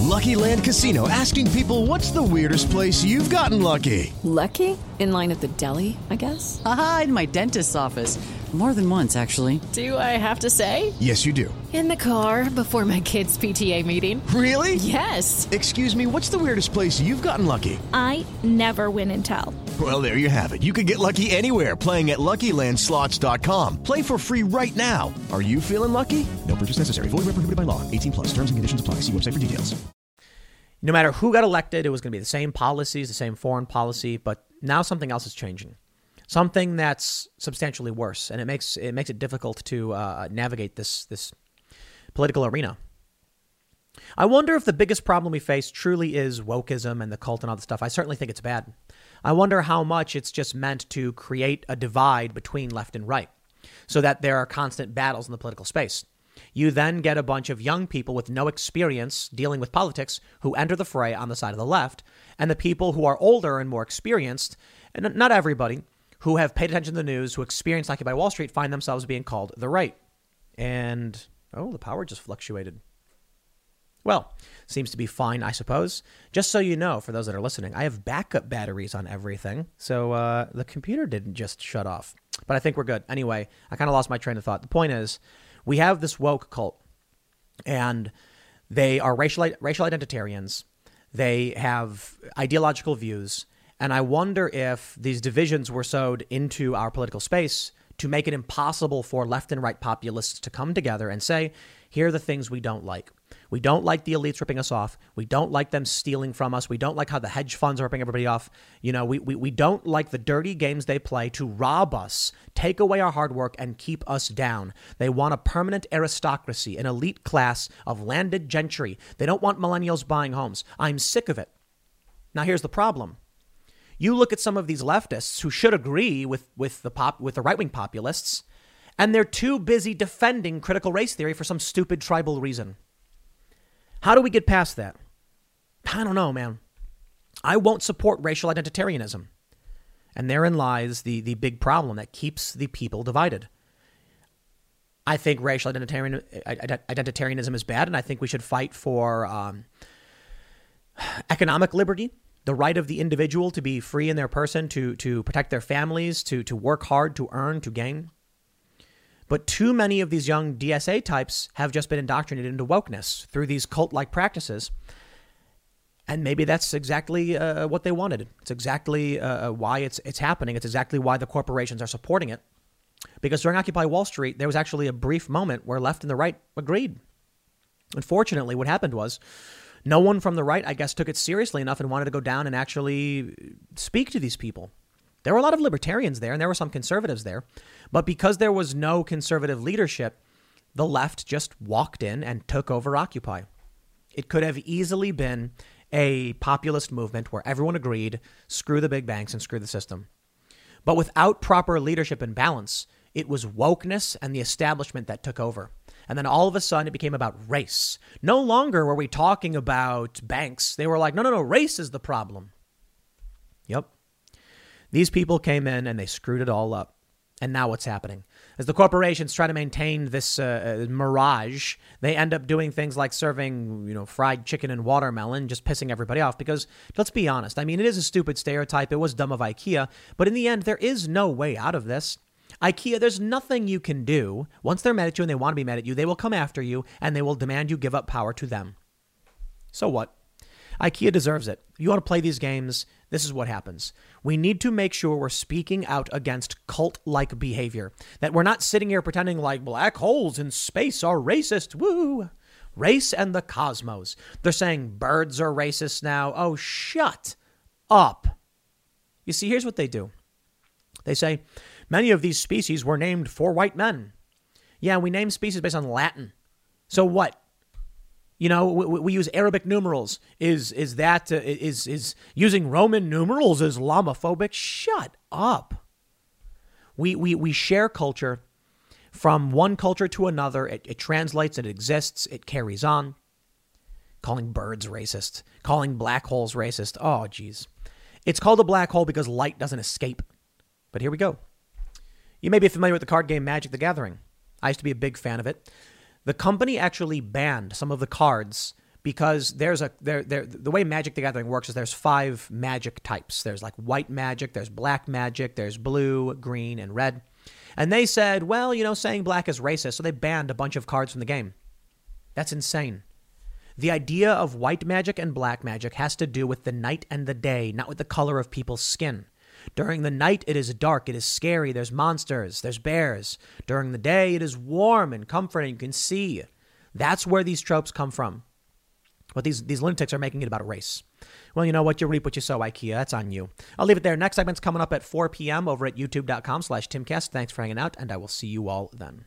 Lucky Land Casino asking people what's the weirdest place you've gotten lucky? Lucky? In line at the deli, I guess? Aha, in my dentist's office. More than once, actually. Do I have to say? Yes, you do. In the car before my kids' PTA meeting. Really? Yes. Excuse me, what's the weirdest place you've gotten lucky? I never win and tell. Well, there you have it. You can get lucky anywhere playing at LuckyLandSlots.com. Play for free right now. Are you feeling lucky? No purchase necessary. Void where prohibited by law. 18 plus. Terms and conditions apply. See website for details. No matter who got elected, it was going to be the same policies, the same foreign policy, but now something else is changing something that's substantially worse, and it makes it makes it difficult to uh, navigate this this political arena. I wonder if the biggest problem we face truly is wokeism and the cult and all the stuff. I certainly think it's bad. I wonder how much it's just meant to create a divide between left and right, so that there are constant battles in the political space. You then get a bunch of young people with no experience dealing with politics who enter the fray on the side of the left, and the people who are older and more experienced, and not everybody, who have paid attention to the news, who experienced Occupy Wall Street, find themselves being called the right. And, oh, the power just fluctuated. Well, seems to be fine, I suppose. Just so you know, for those that are listening, I have backup batteries on everything. So uh, the computer didn't just shut off. But I think we're good. Anyway, I kind of lost my train of thought. The point is, we have this woke cult, and they are racial, racial identitarians. They have ideological views. And I wonder if these divisions were sowed into our political space to make it impossible for left and right populists to come together and say, here are the things we don't like. We don't like the elites ripping us off. We don't like them stealing from us. We don't like how the hedge funds are ripping everybody off. You know, we, we, we don't like the dirty games they play to rob us, take away our hard work, and keep us down. They want a permanent aristocracy, an elite class of landed gentry. They don't want millennials buying homes. I'm sick of it. Now, here's the problem you look at some of these leftists who should agree with, with the pop with the right wing populists, and they're too busy defending critical race theory for some stupid tribal reason. How do we get past that? I don't know, man. I won't support racial identitarianism. And therein lies the, the big problem that keeps the people divided. I think racial identitarian, identitarianism is bad, and I think we should fight for um, economic liberty the right of the individual to be free in their person, to, to protect their families, to, to work hard, to earn, to gain. But too many of these young DSA types have just been indoctrinated into wokeness through these cult like practices. And maybe that's exactly uh, what they wanted. It's exactly uh, why it's, it's happening. It's exactly why the corporations are supporting it. Because during Occupy Wall Street, there was actually a brief moment where left and the right agreed. Unfortunately, what happened was no one from the right, I guess, took it seriously enough and wanted to go down and actually speak to these people. There were a lot of libertarians there and there were some conservatives there. But because there was no conservative leadership, the left just walked in and took over Occupy. It could have easily been a populist movement where everyone agreed screw the big banks and screw the system. But without proper leadership and balance, it was wokeness and the establishment that took over. And then all of a sudden it became about race. No longer were we talking about banks. They were like, no, no, no, race is the problem. Yep. These people came in and they screwed it all up. And now what's happening? As the corporations try to maintain this uh, uh, mirage, they end up doing things like serving, you know, fried chicken and watermelon, just pissing everybody off. Because let's be honest, I mean, it is a stupid stereotype. It was dumb of IKEA, but in the end, there is no way out of this. IKEA, there's nothing you can do. Once they're mad at you and they want to be mad at you, they will come after you and they will demand you give up power to them. So what? IKEA deserves it. If you want to play these games, this is what happens. We need to make sure we're speaking out against cult like behavior. That we're not sitting here pretending like black holes in space are racist. Woo! Race and the cosmos. They're saying birds are racist now. Oh, shut up. You see, here's what they do they say many of these species were named for white men. Yeah, we name species based on Latin. So what? You know, we, we, use Arabic numerals. Is is that uh, is is using Roman numerals Islamophobic? Shut up. We we we share culture from one culture to another. It, it translates. It exists. It carries on. Calling birds racist. Calling black holes racist. Oh, geez. It's called a black hole because light doesn't escape. But here we go. You may be familiar with the card game Magic the Gathering. I used to be a big fan of it. The company actually banned some of the cards because there's a there there the way Magic the Gathering works is there's five magic types. There's like white magic, there's black magic, there's blue, green, and red. And they said, well, you know, saying black is racist, so they banned a bunch of cards from the game. That's insane. The idea of white magic and black magic has to do with the night and the day, not with the color of people's skin. During the night, it is dark, it is scary, there's monsters, there's bears. During the day, it is warm and comforting, you can see. That's where these tropes come from. But these, these lunatics are making it about race. Well, you know what? You reap what you sow, IKEA. That's on you. I'll leave it there. Next segment's coming up at 4 p.m. over at youtube.com slash timcast. Thanks for hanging out, and I will see you all then.